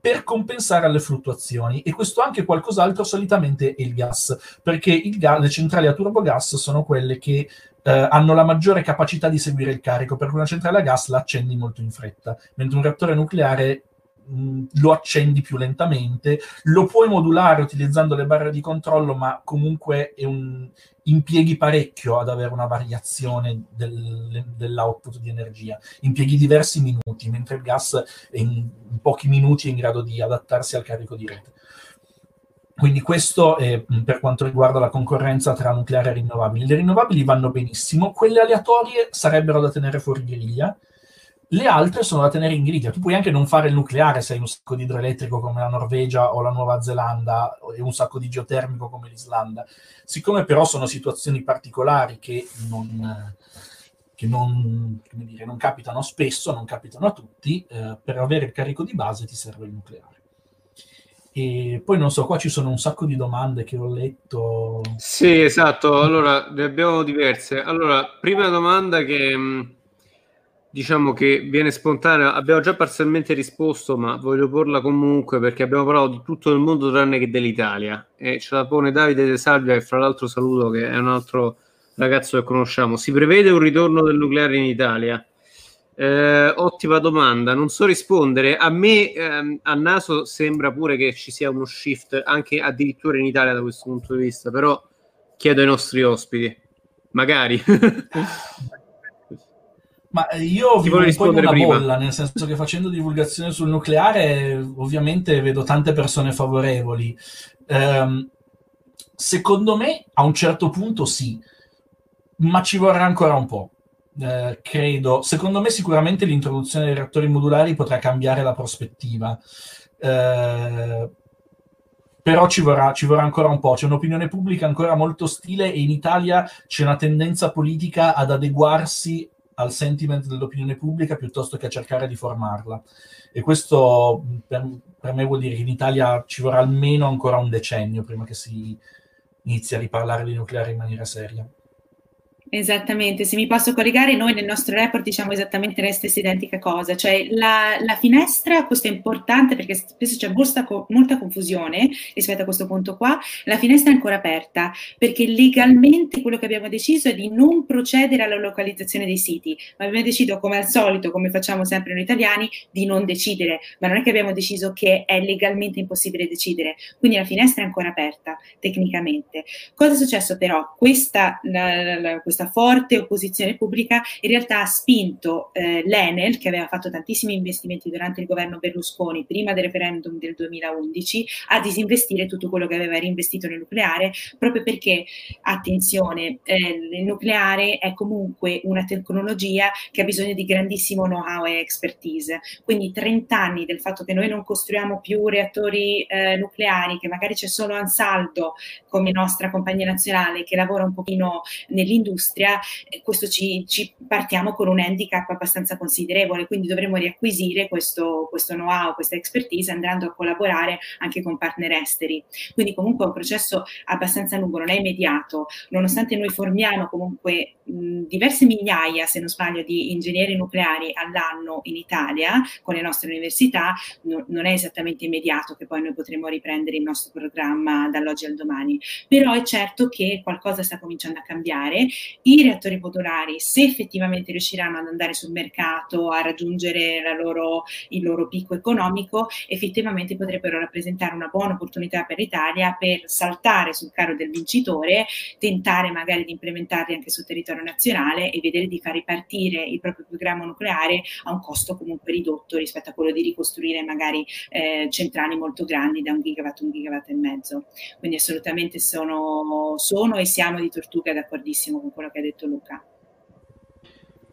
per compensare alle fluttuazioni. E questo anche qualcos'altro solitamente è il gas perché il gas, le centrali a turbogas sono quelle che eh, hanno la maggiore capacità di seguire il carico. Perché una centrale a gas la accendi molto in fretta mentre un reattore nucleare lo accendi più lentamente, lo puoi modulare utilizzando le barre di controllo, ma comunque un, impieghi parecchio ad avere una variazione del, dell'output di energia, impieghi diversi minuti, mentre il gas in, in pochi minuti è in grado di adattarsi al carico di rete. Quindi questo è per quanto riguarda la concorrenza tra nucleare e rinnovabili. Le rinnovabili vanno benissimo, quelle aleatorie sarebbero da tenere fuori griglia, le altre sono da tenere in griglia. Tu puoi anche non fare il nucleare se hai un sacco di idroelettrico come la Norvegia o la Nuova Zelanda e un sacco di geotermico come l'Islanda. Siccome però sono situazioni particolari che non, che non, dire, non capitano spesso, non capitano a tutti, eh, per avere il carico di base ti serve il nucleare. E poi non so, qua ci sono un sacco di domande che ho letto. Sì, esatto. Allora, ne abbiamo diverse. Allora, prima domanda che mm, diciamo che viene spontanea, abbiamo già parzialmente risposto, ma voglio porla comunque perché abbiamo parlato di tutto il mondo tranne che dell'Italia. E ce la pone Davide De Salvia, che fra l'altro saluto, che è un altro ragazzo che conosciamo. Si prevede un ritorno del nucleare in Italia? Eh, ottima domanda, non so rispondere. A me ehm, a naso sembra pure che ci sia uno shift anche addirittura in Italia da questo punto di vista, però chiedo ai nostri ospiti, magari. Ma io Ti vivo un po' in rispondere una prima. bolla, nel senso che facendo divulgazione sul nucleare ovviamente vedo tante persone favorevoli. Ehm, secondo me a un certo punto sì, ma ci vorrà ancora un po'. Eh, credo. Secondo me sicuramente l'introduzione dei reattori modulari potrà cambiare la prospettiva. Eh, però ci vorrà, ci vorrà ancora un po'. C'è un'opinione pubblica ancora molto ostile e in Italia c'è una tendenza politica ad adeguarsi al sentiment dell'opinione pubblica piuttosto che a cercare di formarla. E questo per, per me vuol dire che in Italia ci vorrà almeno ancora un decennio prima che si inizi a riparlare di nucleare in maniera seria. Esattamente, se mi posso collegare, noi nel nostro report diciamo esattamente la stessa identica cosa, cioè la, la finestra, questo è importante perché spesso c'è molta, molta confusione rispetto a questo punto qua, la finestra è ancora aperta perché legalmente quello che abbiamo deciso è di non procedere alla localizzazione dei siti, ma abbiamo deciso come al solito, come facciamo sempre noi italiani, di non decidere, ma non è che abbiamo deciso che è legalmente impossibile decidere, quindi la finestra è ancora aperta tecnicamente. Cosa è successo però? Questa, la, la, la, questa forte opposizione pubblica in realtà ha spinto eh, l'Enel, che aveva fatto tantissimi investimenti durante il governo Berlusconi, prima del referendum del 2011, a disinvestire tutto quello che aveva reinvestito nel nucleare, proprio perché, attenzione, eh, il nucleare è comunque una tecnologia che ha bisogno di grandissimo know-how e expertise. Quindi 30 anni del fatto che noi non costruiamo più reattori eh, nucleari, che magari c'è solo Ansaldo come nostra compagnia nazionale che lavora un pochino nell'industria, eh, questo ci, ci, partiamo con un handicap abbastanza considerevole, quindi dovremo riacquisire questo, questo know-how, questa expertise andando a collaborare anche con partner esteri. Quindi comunque è un processo abbastanza lungo, non è immediato, nonostante noi formiamo comunque mh, diverse migliaia, se non sbaglio, di ingegneri nucleari all'anno in Italia con le nostre università, no, non è esattamente immediato che poi noi potremo riprendere il nostro programma dall'oggi al domani, però è certo che qualcosa sta cominciando a cambiare. I reattori modulari, se effettivamente riusciranno ad andare sul mercato, a raggiungere loro, il loro picco economico, effettivamente potrebbero rappresentare una buona opportunità per l'Italia per saltare sul carro del vincitore, tentare magari di implementarli anche sul territorio nazionale e vedere di far ripartire il proprio programma nucleare a un costo comunque ridotto rispetto a quello di ricostruire magari eh, centrali molto grandi da un gigawatt, un gigawatt e mezzo. Quindi assolutamente sono, sono e siamo di Tortuga d'accordissimo con quello che ha detto Luca.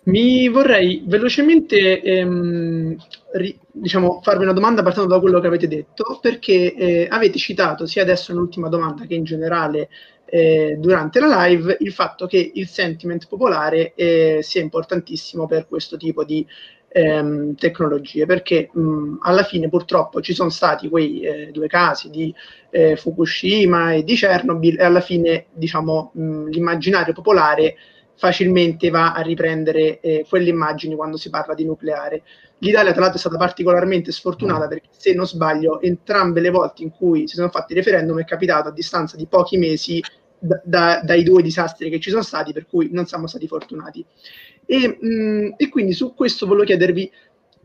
Mi vorrei velocemente ehm, ri, diciamo, farvi una domanda partendo da quello che avete detto, perché eh, avete citato sia adesso nell'ultima domanda che in generale eh, durante la live il fatto che il sentiment popolare eh, sia importantissimo per questo tipo di ehm, tecnologie, perché mh, alla fine purtroppo ci sono stati quei eh, due casi di eh, Fukushima e di Chernobyl e alla fine diciamo mh, l'immaginario popolare facilmente va a riprendere eh, quelle immagini quando si parla di nucleare. L'Italia, tra l'altro, è stata particolarmente sfortunata perché, se non sbaglio, entrambe le volte in cui si sono fatti referendum è capitato a distanza di pochi mesi da, da, dai due disastri che ci sono stati, per cui non siamo stati fortunati. E, mh, e quindi su questo volevo chiedervi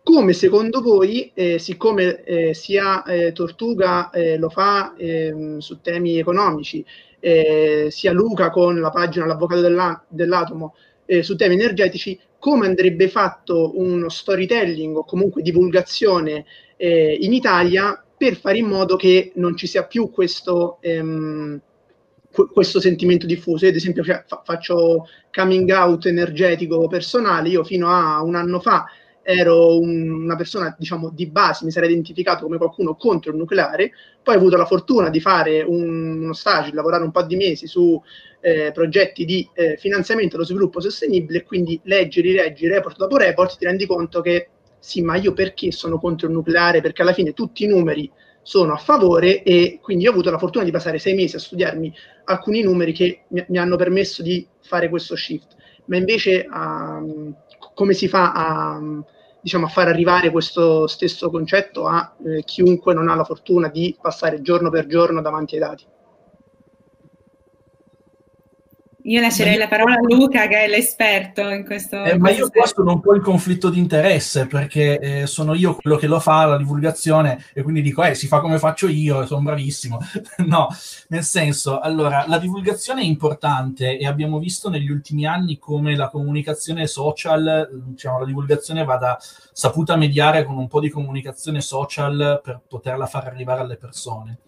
come secondo voi, eh, siccome eh, sia eh, Tortuga eh, lo fa ehm, su temi economici, eh, sia Luca con la pagina L'Avvocato dell'a- dell'Atomo eh, su temi energetici, come andrebbe fatto uno storytelling o comunque divulgazione in Italia per fare in modo che non ci sia più questo... Ehm, questo sentimento diffuso. Io, ad esempio, cioè, fa- faccio coming out energetico personale. Io fino a un anno fa ero un, una persona, diciamo, di base, mi sarei identificato come qualcuno contro il nucleare. Poi ho avuto la fortuna di fare un, uno stage, lavorare un po' di mesi su eh, progetti di eh, finanziamento allo sviluppo sostenibile quindi leggi, rileggi report dopo report, ti rendi conto che sì, ma io perché sono contro il nucleare? Perché alla fine tutti i numeri sono a favore e quindi ho avuto la fortuna di passare sei mesi a studiarmi alcuni numeri che mi, mi hanno permesso di fare questo shift. Ma invece um, come si fa a, diciamo, a, far arrivare questo stesso concetto a eh, chiunque non ha la fortuna di passare giorno per giorno davanti ai dati? Io lascerei io... la parola a Luca che è l'esperto in questo. Eh, ma io qua sono un po' in conflitto di interesse perché eh, sono io quello che lo fa, la divulgazione, e quindi dico, eh, si fa come faccio io, sono bravissimo. no, nel senso, allora, la divulgazione è importante e abbiamo visto negli ultimi anni come la comunicazione social, diciamo, la divulgazione vada saputa mediare con un po' di comunicazione social per poterla far arrivare alle persone.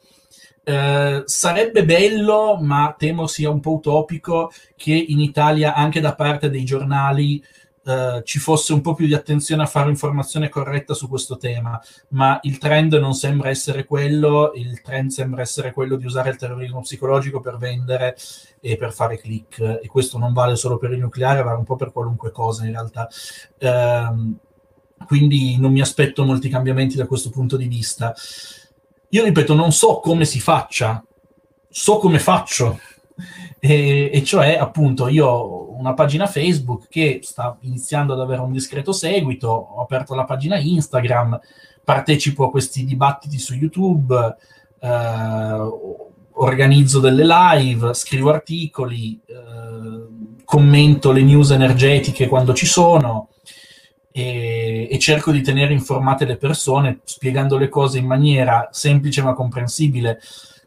Eh, sarebbe bello, ma temo sia un po' utopico, che in Italia anche da parte dei giornali eh, ci fosse un po' più di attenzione a fare informazione corretta su questo tema, ma il trend non sembra essere quello, il trend sembra essere quello di usare il terrorismo psicologico per vendere e per fare click, e questo non vale solo per il nucleare, vale un po' per qualunque cosa in realtà. Eh, quindi non mi aspetto molti cambiamenti da questo punto di vista. Io ripeto, non so come si faccia, so come faccio. E, e, cioè, appunto, io ho una pagina Facebook che sta iniziando ad avere un discreto seguito, ho aperto la pagina Instagram, partecipo a questi dibattiti su YouTube, eh, organizzo delle live, scrivo articoli, eh, commento le news energetiche quando ci sono e, e, cerco di tenere informate le persone spiegando le cose in maniera semplice ma comprensibile.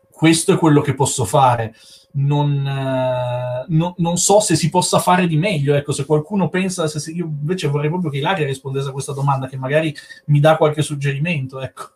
Questo è quello che posso fare. Non, eh, no, non so se si possa fare di meglio. Ecco, se qualcuno pensa, se, se io invece vorrei proprio che Ilaria rispondesse a questa domanda, che magari mi dà qualche suggerimento. Ecco.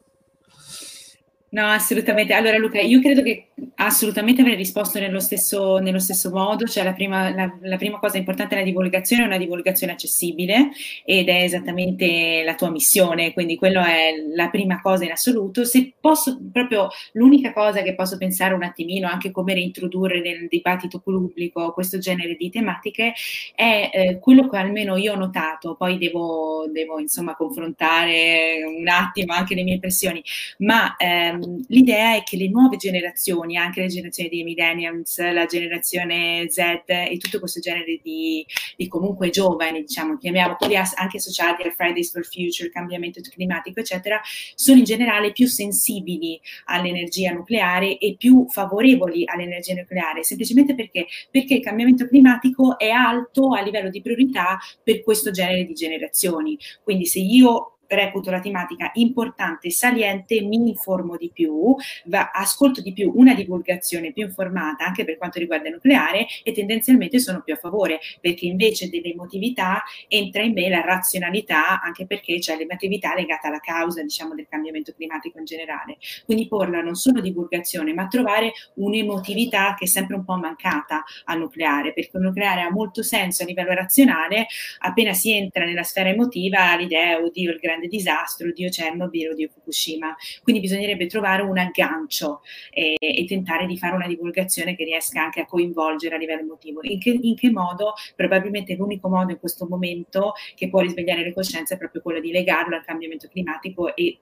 No, assolutamente. Allora, Luca, io credo che assolutamente avrei risposto nello stesso, nello stesso modo. Cioè, la prima, la, la prima, cosa importante nella divulgazione è una divulgazione accessibile ed è esattamente la tua missione, quindi quello è la prima cosa in assoluto. Se posso, proprio l'unica cosa che posso pensare un attimino, anche come reintrodurre nel dibattito pubblico questo genere di tematiche, è eh, quello che almeno io ho notato, poi devo, devo insomma confrontare un attimo anche le mie impressioni, ma eh, Ehm, l'idea è che le nuove generazioni, anche le generazioni dei millennials, la generazione Z e tutto questo genere di, di comunque giovani, diciamo, chiamiamo quelli anche associati al Fridays for Future, cambiamento climatico, eccetera, sono in generale più sensibili all'energia nucleare e più favorevoli all'energia nucleare, semplicemente perché, perché il cambiamento climatico è alto a livello di priorità per questo genere di generazioni. Quindi se io reputo la tematica importante saliente, mi informo di più, va, ascolto di più una divulgazione più informata anche per quanto riguarda il nucleare e tendenzialmente sono più a favore perché invece dell'emotività entra in me la razionalità anche perché c'è l'emotività legata alla causa diciamo del cambiamento climatico in generale. Quindi porla non solo divulgazione ma trovare un'emotività che è sempre un po' mancata al nucleare perché il nucleare ha molto senso a livello razionale appena si entra nella sfera emotiva l'idea oddio il grande grande disastro, Dio Chernobyl o Dio Fukushima. Quindi bisognerebbe trovare un aggancio e, e, tentare di fare una divulgazione che riesca anche a coinvolgere a livello emotivo. In che, in che modo? Probabilmente l'unico modo in questo momento che può risvegliare le coscienze è proprio quello di legarlo al cambiamento climatico e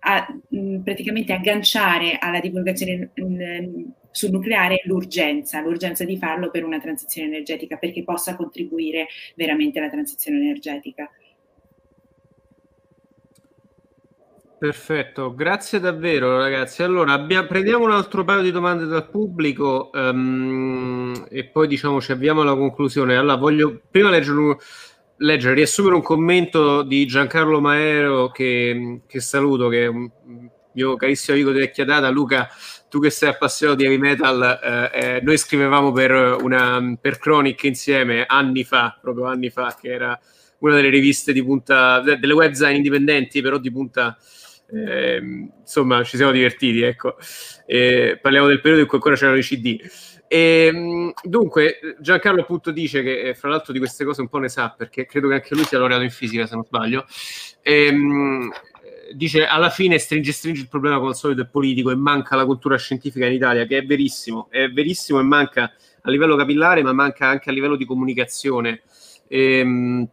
a, mh, praticamente agganciare alla divulgazione mh, sul nucleare l'urgenza, l'urgenza di farlo per una transizione energetica perché possa contribuire veramente alla transizione energetica. Perfetto, grazie davvero ragazzi. Allora, abbia, prendiamo un altro paio di domande dal pubblico um, e poi diciamo ci avviamo alla conclusione. Allora, voglio prima leggere, leggere riassumere un commento di Giancarlo Maero che, che saluto, che è un mio carissimo amico di vecchia data. Luca, tu che sei appassionato di heavy metal, eh, eh, noi scrivevamo per, una, per Chronic insieme anni fa, proprio anni fa, che era una delle riviste di punta, delle website indipendenti, però di punta eh, insomma, ci siamo divertiti, ecco. Eh, parliamo del periodo in cui ancora c'erano i CD. E, ehm, dunque, Giancarlo appunto dice che eh, fra l'altro di queste cose un po' ne sa, perché credo che anche lui sia laureato in fisica, se non sbaglio. E, ehm, dice alla fine stringe stringe il problema al solito è politico e manca la cultura scientifica in Italia, che è verissimo, è verissimo e manca a livello capillare, ma manca anche a livello di comunicazione. E, ehm,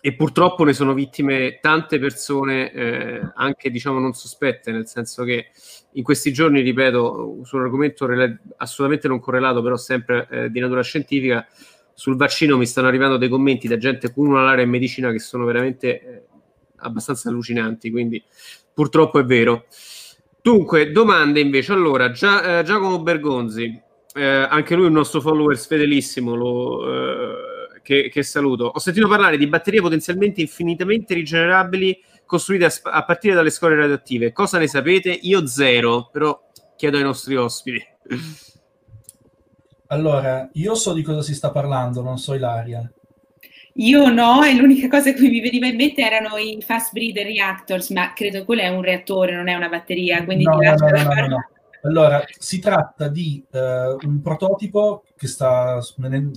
e purtroppo ne sono vittime tante persone, eh, anche diciamo non sospette, nel senso che in questi giorni, ripeto, su un argomento rela- assolutamente non correlato, però sempre eh, di natura scientifica, sul vaccino mi stanno arrivando dei commenti da gente con una laurea in medicina che sono veramente eh, abbastanza allucinanti, quindi purtroppo è vero. Dunque, domande invece. Allora, Gia- eh, Giacomo Bergonzi, eh, anche lui è un nostro follower fedelissimo, lo, eh, che, che, saluto. Ho sentito parlare di batterie potenzialmente infinitamente rigenerabili costruite a, a, partire dalle scorie radioattive. Cosa ne sapete? Io zero, però chiedo ai nostri ospiti. Allora, io so di cosa si sta parlando, non so Ilaria. Io no, e l'unica cosa che mi veniva in mente erano i fast breeder reactors, ma credo quello è un reattore, non è una batteria, quindi no, ti no, no, no, no, no. Allora, si tratta di uh, un prototipo che, sta,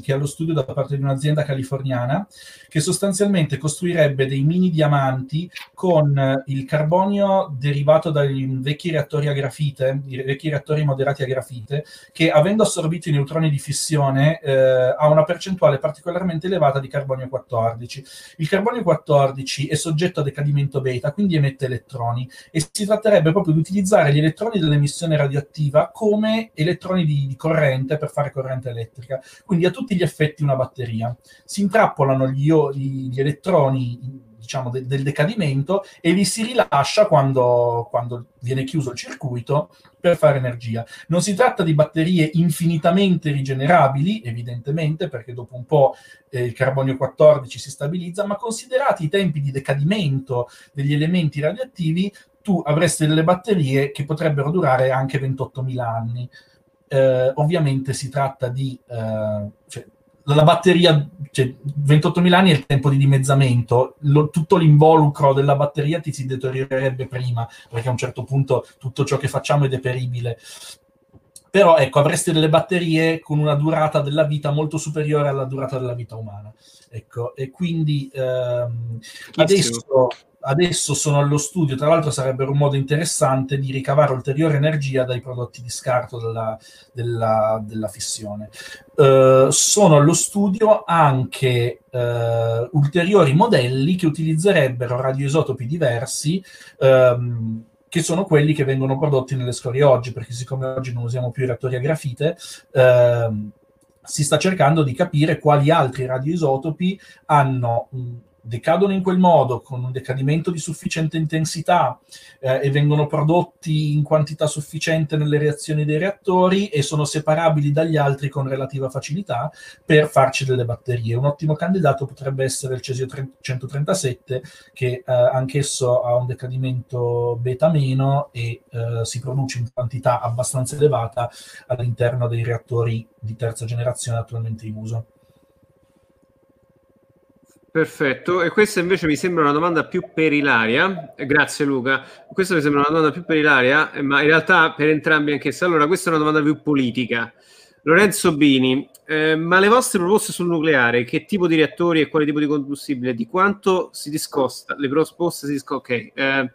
che è allo studio da parte di un'azienda californiana che sostanzialmente costruirebbe dei mini diamanti con uh, il carbonio derivato dai vecchi reattori a grafite, i vecchi reattori moderati a grafite, che avendo assorbito i neutroni di fissione uh, ha una percentuale particolarmente elevata di carbonio 14. Il carbonio 14 è soggetto a decadimento beta, quindi emette elettroni e si tratterebbe proprio di utilizzare gli elettroni dell'emissione radioattiva come elettroni di, di, corrente per fare corrente elettrica. Quindi a tutti gli effetti una batteria. Si intrappolano gli, gli elettroni diciamo, de, del decadimento e li si rilascia quando, quando viene chiuso il circuito per fare energia. Non si tratta di batterie infinitamente rigenerabili, evidentemente, perché dopo un po' eh, il carbonio 14 si stabilizza, ma considerati i tempi di decadimento degli elementi radioattivi, tu avresti delle batterie che potrebbero durare anche 28.000 anni. Eh, ovviamente si tratta di... Eh, cioè, la batteria, cioè 28.000 anni è il tempo di dimezzamento, lo, tutto l'involucro della batteria ti si deteriorerebbe prima, perché a un certo punto tutto ciò che facciamo è deperibile. Però ecco, avresti delle batterie con una durata della vita molto superiore alla durata della vita umana. Ecco, e quindi ehm, adesso adesso sono allo studio, tra l'altro sarebbero un modo interessante di ricavare ulteriore energia dai prodotti di scarto della, della, della fissione. Uh, sono allo studio anche uh, ulteriori modelli che utilizzerebbero radioisotopi diversi. Um, che sono quelli che vengono prodotti nelle scorie oggi, perché siccome oggi non usiamo più i reattori a grafite, ehm, si sta cercando di capire quali altri radioisotopi hanno decadono in quel modo, con un decadimento di sufficiente intensità eh, e vengono prodotti in quantità sufficiente nelle reazioni dei reattori e sono separabili dagli altri con relativa facilità per farci delle batterie. Un ottimo candidato potrebbe essere il cesio 137 che eh, anch'esso ha un decadimento beta meno e eh, si produce in quantità abbastanza elevata all'interno dei reattori di terza generazione attualmente in uso. Perfetto, e questa invece mi sembra una domanda più per Ilaria. Grazie Luca. Questa mi sembra una domanda più per Ilaria, ma in realtà per entrambi anche se. Allora, questa è una domanda più politica. Lorenzo Bini, eh, ma le vostre proposte sul nucleare, che tipo di reattori e quale tipo di combustibile, di quanto si discosta? Le proposte si discostano, ok. Eh,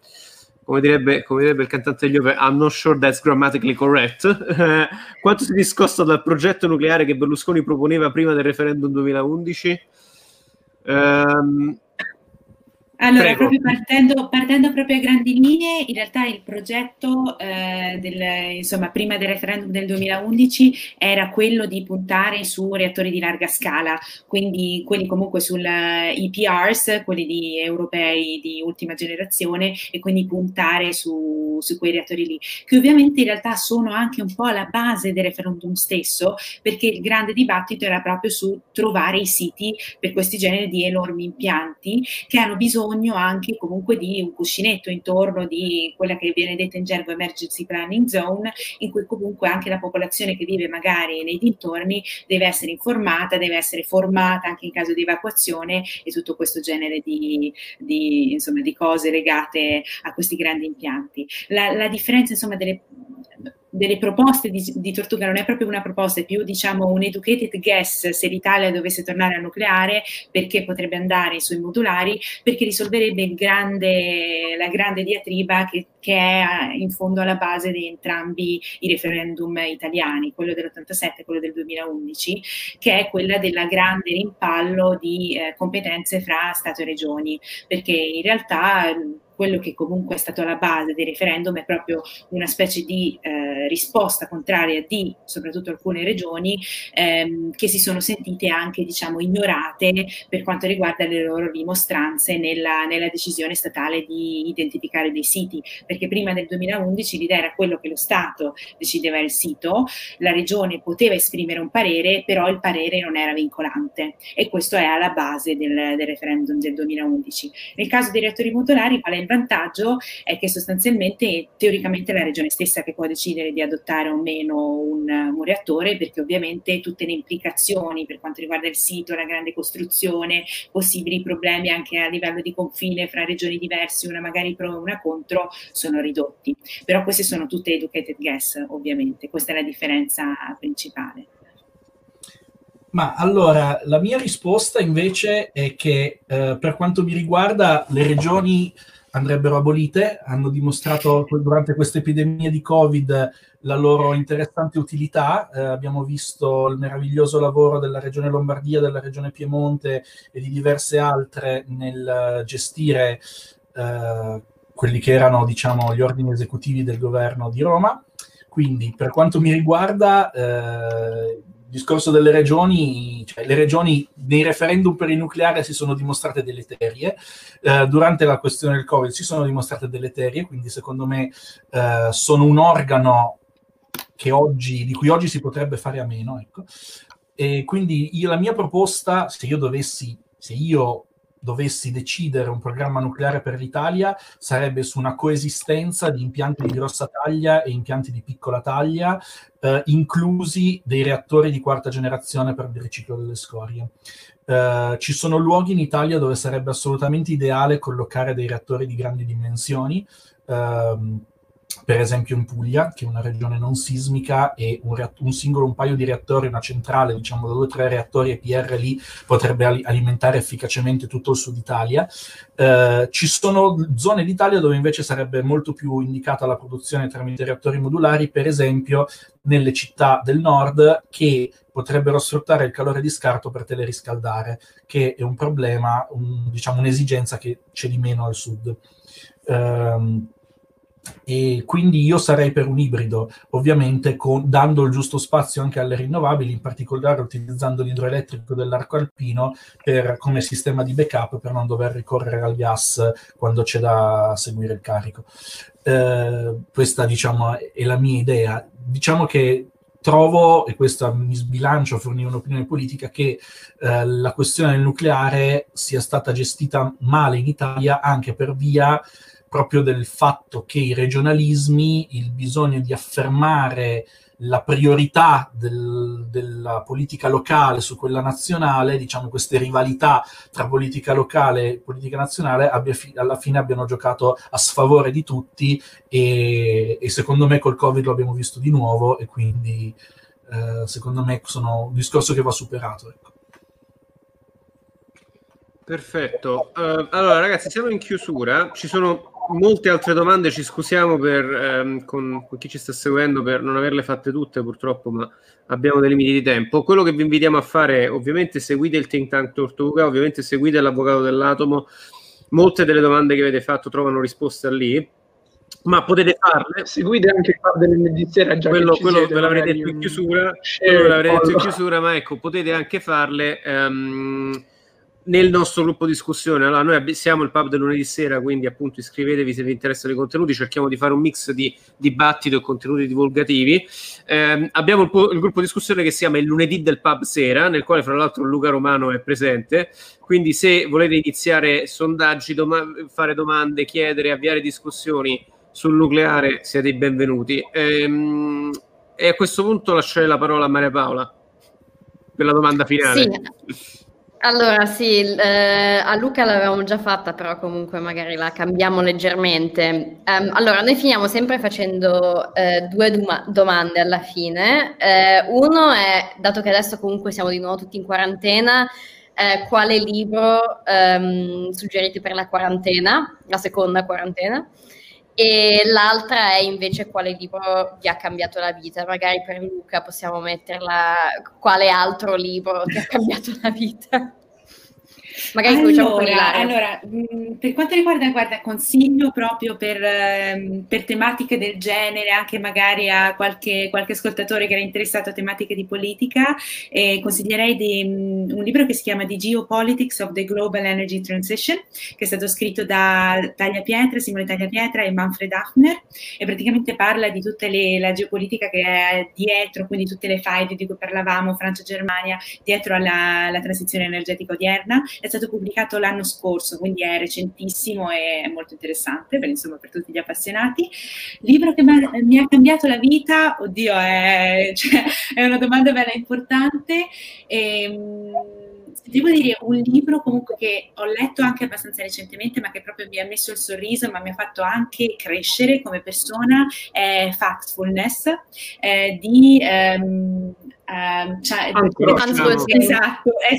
come, direbbe, come direbbe, il cantante degli Over, I'm not sure that's grammatically correct. quanto si discosta dal progetto nucleare che Berlusconi proponeva prima del referendum 2011? Um, allora, proprio partendo, partendo, proprio a grandi linee, in realtà il progetto, eh, del, insomma, prima del referendum del 2011 era quello di puntare su reattori di larga scala, quindi quelli comunque sul EPRs, quelli di europei di ultima generazione, e quindi puntare su, su quei reattori lì, che ovviamente in realtà sono anche un po' alla base del referendum stesso, perché il grande dibattito era proprio su trovare i siti per questi generi di enormi impianti che hanno bisogno bisogno anche comunque di un cuscinetto intorno di quella che viene detta in gergo emergency planning zone, in cui comunque anche la popolazione che vive magari nei dintorni deve essere informata, deve essere formata anche in caso di evacuazione e tutto questo genere di, di, insomma, di cose legate a questi grandi impianti. La, la differenza insomma delle delle proposte di, di, Tortuga non è proprio una proposta, è più diciamo un educated guess se l'Italia dovesse tornare al nucleare, perché potrebbe andare sui modulari, perché risolverebbe grande, la grande diatriba che, che, è in fondo alla base di entrambi i referendum italiani, quello dell'87 e quello del 2011, che è quella del grande rimpallo di eh, competenze fra Stato e Regioni, perché in realtà quello che comunque è stato la base dei referendum è proprio una specie di eh, risposta contraria di soprattutto alcune regioni ehm, che si sono sentite anche diciamo ignorate per quanto riguarda le loro dimostranze nella, nella decisione statale di identificare dei siti. Perché prima del 2011 l'idea era quello che lo Stato decideva il sito la regione poteva esprimere un parere però il parere non era vincolante. E questo è alla base del, del referendum del 2011 nel caso dei reattori modulari è il vantaggio è che sostanzialmente teoricamente è la regione stessa che può decidere di adottare o meno un, un reattore perché ovviamente tutte le implicazioni per quanto riguarda il sito, la grande costruzione, possibili problemi anche a livello di confine fra regioni diverse, una magari pro e una contro, sono ridotti. Però queste sono tutte educated guess ovviamente, questa è la differenza principale. Ma allora, la mia risposta invece è che eh, per quanto mi riguarda le regioni andrebbero abolite, hanno dimostrato durante questa epidemia di Covid la loro interessante utilità. Eh, abbiamo visto il meraviglioso lavoro della Regione Lombardia, della Regione Piemonte e di diverse altre nel gestire eh, quelli che erano, diciamo, gli ordini esecutivi del governo di Roma. Quindi, per quanto mi riguarda, eh, discorso delle regioni, cioè le regioni nei referendum per il nucleare si sono dimostrate deleterie, eh, durante la questione del Covid si sono dimostrate deleterie, quindi secondo me eh, sono un organo oggi, di cui oggi si potrebbe fare a meno. Ecco. E quindi io, la mia proposta, se io dovessi, se io dovessi decidere un programma nucleare per l'Italia sarebbe su una coesistenza di impianti di grossa taglia e impianti di piccola taglia, eh, inclusi dei reattori di quarta generazione per il riciclo delle scorie. Eh, ci sono luoghi in Italia dove sarebbe assolutamente ideale collocare dei reattori di grandi dimensioni. Ehm, per esempio in Puglia, che è una regione non sismica, e un, reatt- un singolo, un paio di reattori, una centrale, diciamo da due o tre reattori EPR lì potrebbe al- alimentare efficacemente tutto il sud Italia. Eh, ci sono zone d'Italia dove invece sarebbe molto più indicata la produzione tramite reattori modulari, per esempio nelle città del nord che potrebbero sfruttare il calore di scarto per teleriscaldare, che è un problema, un, diciamo un'esigenza che c'è di meno al sud. Um, e quindi io sarei per un ibrido, ovviamente con, dando il giusto spazio anche alle rinnovabili, in particolare utilizzando l'idroelettrico dell'arco alpino per, come sistema di backup per non dover ricorrere al gas quando c'è da seguire il carico. Eh, questa diciamo è la mia idea. Diciamo che trovo, e questo mi sbilancio a fornire un'opinione politica, che eh, la questione del nucleare sia stata gestita male in Italia anche per via proprio del fatto che i regionalismi, il bisogno di affermare la priorità del, della politica locale su quella nazionale, diciamo queste rivalità tra politica locale e politica nazionale, abbia, alla fine abbiano giocato a sfavore di tutti e, e, secondo me col Covid lo abbiamo visto di nuovo e quindi eh, secondo me sono un discorso che va superato. Ecco. Perfetto. Uh, allora ragazzi siamo in chiusura, ci sono molte altre domande, ci scusiamo per, ehm, con, con, chi ci sta seguendo per non averle fatte tutte purtroppo, ma abbiamo dei limiti di tempo. Quello che vi invitiamo a fare ovviamente seguite il think tank Tortuga, ovviamente seguite l'avvocato dell'atomo, molte delle domande che avete fatto trovano risposta lì, ma potete farle. Seguite anche il pub dell'ND sera già quello, quello siete, ve l'avrei detto in chiusura, quello ve l'avrei detto in chiusura, ma ecco, potete anche farle. Um, nel nostro gruppo discussione. Allora, noi siamo il pub del lunedì sera, quindi appunto iscrivetevi se vi interessano i contenuti, cerchiamo di fare un mix di dibattito e contenuti divulgativi. Eh, abbiamo il, il, gruppo discussione che si chiama il lunedì del pub sera, nel quale fra l'altro Luca Romano è presente, quindi se volete iniziare sondaggi, dom- fare domande, chiedere, avviare discussioni sul nucleare, siete i benvenuti. Ehm, e a questo punto lascerei la parola a Maria Paola per la domanda finale. Sì. Allora sì, eh, a Luca l'avevamo già fatta, però comunque magari la cambiamo leggermente. Um, allora, noi finiamo sempre facendo eh, due doma- domande alla fine. Eh, uno è, dato che adesso comunque siamo di nuovo tutti in quarantena, eh, quale libro um, suggerite per la quarantena, la seconda quarantena? E l'altra è invece quale libro vi ha cambiato la vita. Magari per Luca possiamo metterla quale altro libro ti ha cambiato la vita. Magari allora, allora mm, per quanto riguarda, guarda, consiglio proprio per, ehm, per, tematiche del genere, anche magari a qualche, qualche, ascoltatore che era interessato a tematiche di politica, eh, consiglierei di, mm, un libro che si chiama The Geopolitics of the Global Energy Transition, che è stato scritto da Taglia Pietra, Simone Taglia Pietra e Manfred Hafner, e praticamente parla di tutta le, la geopolitica che è dietro, quindi tutte le faide di cui parlavamo, Francia-Germania, dietro alla, alla transizione energetica odierna. È stato pubblicato l'anno scorso, quindi è recentissimo e è molto interessante per, insomma, per tutti gli appassionati. Libro che mi ha cambiato la vita, oddio, è, cioè, è una domanda bella importante. E, ehm, devo dire un libro comunque che ho letto anche abbastanza recentemente, ma che proprio mi ha messo il sorriso, ma mi ha fatto anche crescere come persona, è Factfulness eh, di um, Um, cioè, esatto, è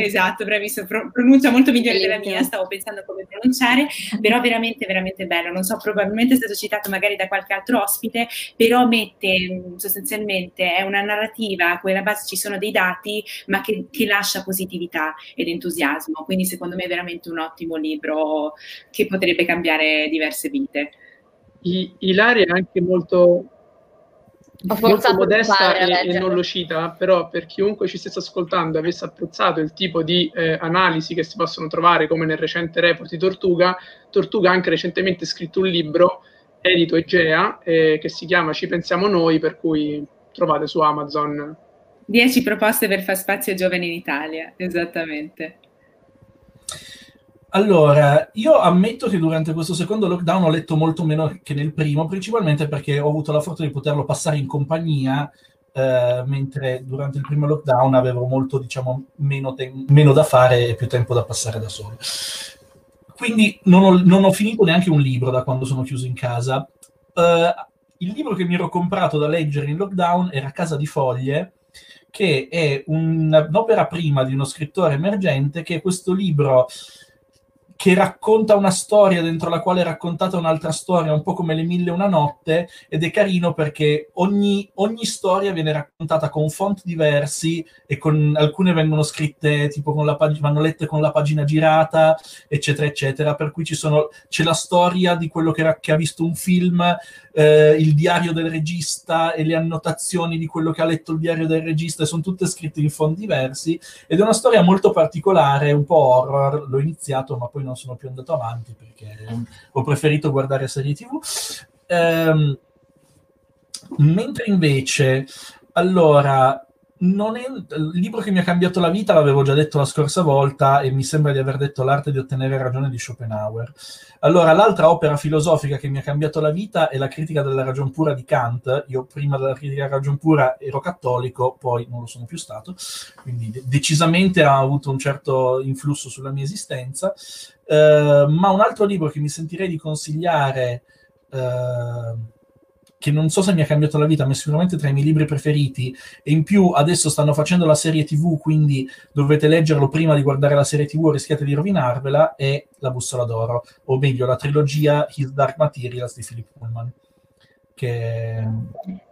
esatto, bravissimo, pronuncia molto migliore della mia, stavo pensando come pronunciare, però veramente, veramente bello, non so, probabilmente è stato citato magari da qualche altro ospite, però mette sostanzialmente, è una narrativa a cui alla base ci sono dei dati, ma che, che lascia positività ed entusiasmo, quindi secondo me è veramente un ottimo libro che potrebbe cambiare diverse vite. I, Ilaria è anche molto molto modesta e, e, non lo cita, però per chiunque ci stesse ascoltando e avesse apprezzato il tipo di eh, analisi che si possono trovare come nel recente report di Tortuga, Tortuga ha anche recentemente scritto un libro edito Egea eh, che si chiama Ci pensiamo noi, per cui trovate su Amazon. 10 proposte per far spazio ai giovani in Italia, esattamente. Allora, io ammetto che durante questo secondo lockdown ho letto molto meno che nel primo, principalmente perché ho avuto la fortuna di poterlo passare in compagnia, eh, mentre durante il primo lockdown avevo molto, diciamo, meno, te- meno, da fare e più tempo da passare da solo. Quindi non ho, non ho, finito neanche un libro da quando sono chiuso in casa. Uh, il libro che mi ero comprato da leggere in lockdown era Casa di Foglie, che è un, un'opera prima di uno scrittore emergente, che questo libro che racconta una storia dentro la quale è raccontata un'altra storia, un po' come Le Mille e una Notte, ed è carino perché ogni, ogni storia viene raccontata con font diversi e con, alcune vengono scritte tipo con la pag- vanno lette con la pagina girata, eccetera, eccetera, per cui sono, c'è la storia di quello che, che ha visto un film, eh, il diario del regista e le annotazioni di quello che ha letto il diario del regista, sono tutte scritte in font diversi, ed è una storia molto particolare, un po' horror, l'ho iniziato ma poi non non sono più andato avanti perché ho preferito guardare serie tv. Ehm, mentre invece, allora, è, il libro che mi ha cambiato la vita l'avevo già detto la scorsa volta e mi sembra di aver detto L'arte di ottenere ragione di Schopenhauer. Allora, l'altra opera filosofica che mi ha cambiato la vita è La critica della ragion pura di Kant. Io prima della critica della ragion pura ero cattolico, poi non lo sono più stato, quindi de- decisamente ha avuto un certo influsso sulla mia esistenza. Uh, ma un altro libro che mi sentirei di consigliare... Uh, che non so se mi ha cambiato la vita, ma è sicuramente tra i miei libri preferiti. E in più adesso stanno facendo la serie TV, quindi dovete leggerlo prima di guardare la serie TV o rischiate di rovinarvela. È La bussola d'oro, o meglio, la trilogia His Dark Materials di Philip Pullman. Che...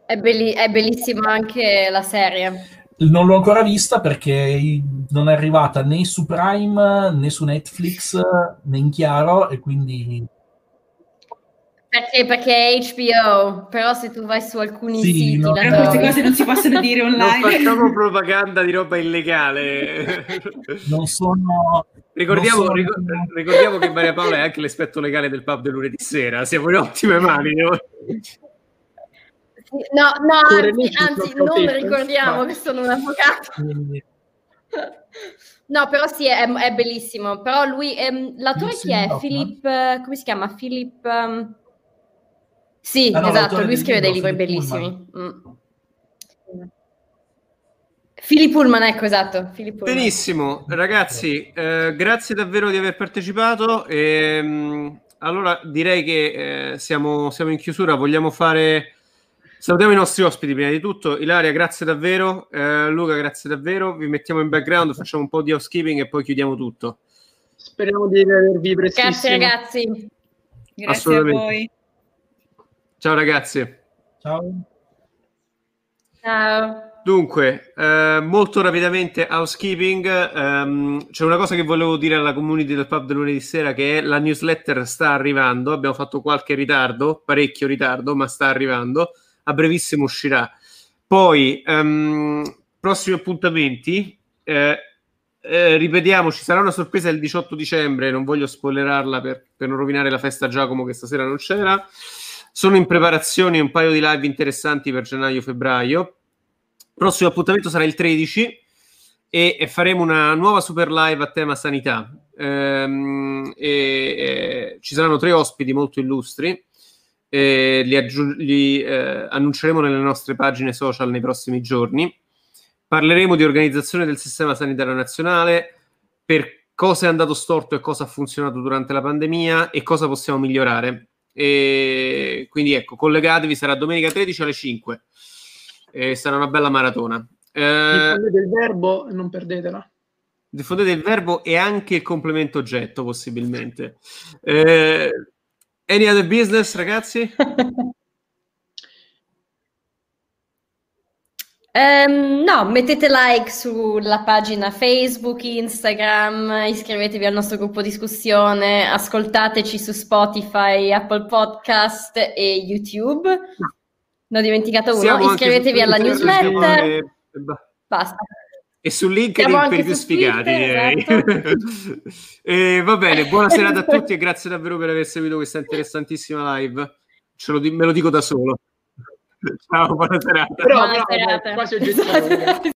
È, belli- è bellissima anche la serie. Non l'ho ancora vista perché non è arrivata né su Prime né su Netflix né in chiaro e quindi perché, perché è HBO, però se tu vai su alcuni sì, siti... No, queste cose non si possono dire online. Non facciamo propaganda di roba illegale. Non sono... Ricordiamo, non sono... ricordiamo che Maria Paola è anche l'esperto legale del pub del lunedì sera, siamo in ottime mani. No, no, anzi, anzi non ricordiamo che sono un avvocato. No, però sì, è, è bellissimo. Però lui, ehm, l'attore chi è? Philip, come si chiama? Philip... Um... Sì, ah, no, esatto, lui scrive dei libri bellissimi. Mm. Philip Pullman, ecco esatto. Philip Pullman. Benissimo, ragazzi, eh, grazie davvero di aver partecipato. E, ehm, allora direi che eh, siamo, siamo, in chiusura, vogliamo fare... Salutiamo i nostri ospiti prima di tutto. Ilaria, grazie davvero. Eh, Luca, grazie davvero. Vi mettiamo in background, facciamo un po' di housekeeping e poi chiudiamo tutto. Speriamo di avervi prestissimo. Grazie ragazzi. Grazie a voi. Ciao ragazzi. Ciao. Ciao. Dunque, eh, molto rapidamente housekeeping, ehm, c'è una cosa che volevo dire alla community del pub del lunedì sera che è la newsletter sta arrivando, abbiamo fatto qualche ritardo, parecchio ritardo, ma sta arrivando, a brevissimo uscirà. Poi, ehm, prossimi appuntamenti, eh, eh, ripetiamo, ci sarà una sorpresa il 18 dicembre, non voglio spoilerarla per, per non rovinare la festa a Giacomo che stasera non c'era. Sono in preparazione un paio di live interessanti per gennaio-febbraio prossimo appuntamento sarà il 13 e, e faremo una nuova super live a tema sanità. Ehm, e, e, ci saranno tre ospiti molto illustri. E li, aggiung- li eh, annunceremo nelle nostre pagine social nei prossimi giorni. Parleremo di organizzazione del sistema sanitario nazionale, per cosa è andato storto e cosa ha funzionato durante la pandemia e cosa possiamo migliorare. E quindi ecco, collegatevi, sarà domenica 13 alle 5 e sarà una bella maratona. Eh, diffondete il verbo e non perdetela. Diffondete il verbo e anche il complemento oggetto, possibilmente. Eh, any other business, ragazzi? Um, no, mettete like sulla pagina Facebook, Instagram, iscrivetevi al nostro gruppo discussione, ascoltateci su Spotify, Apple Podcast e YouTube. No. Ne ho dimenticato uno. Siamo Iscrivetevi alla newsletter. E... Basta. E su LinkedIn per i più sfigati, esatto. e, va bene, buona serata a tutti e grazie davvero per aver seguito questa interessantissima live. Ce lo, me lo dico da solo. Ciao, buona serata. Però, buona serata.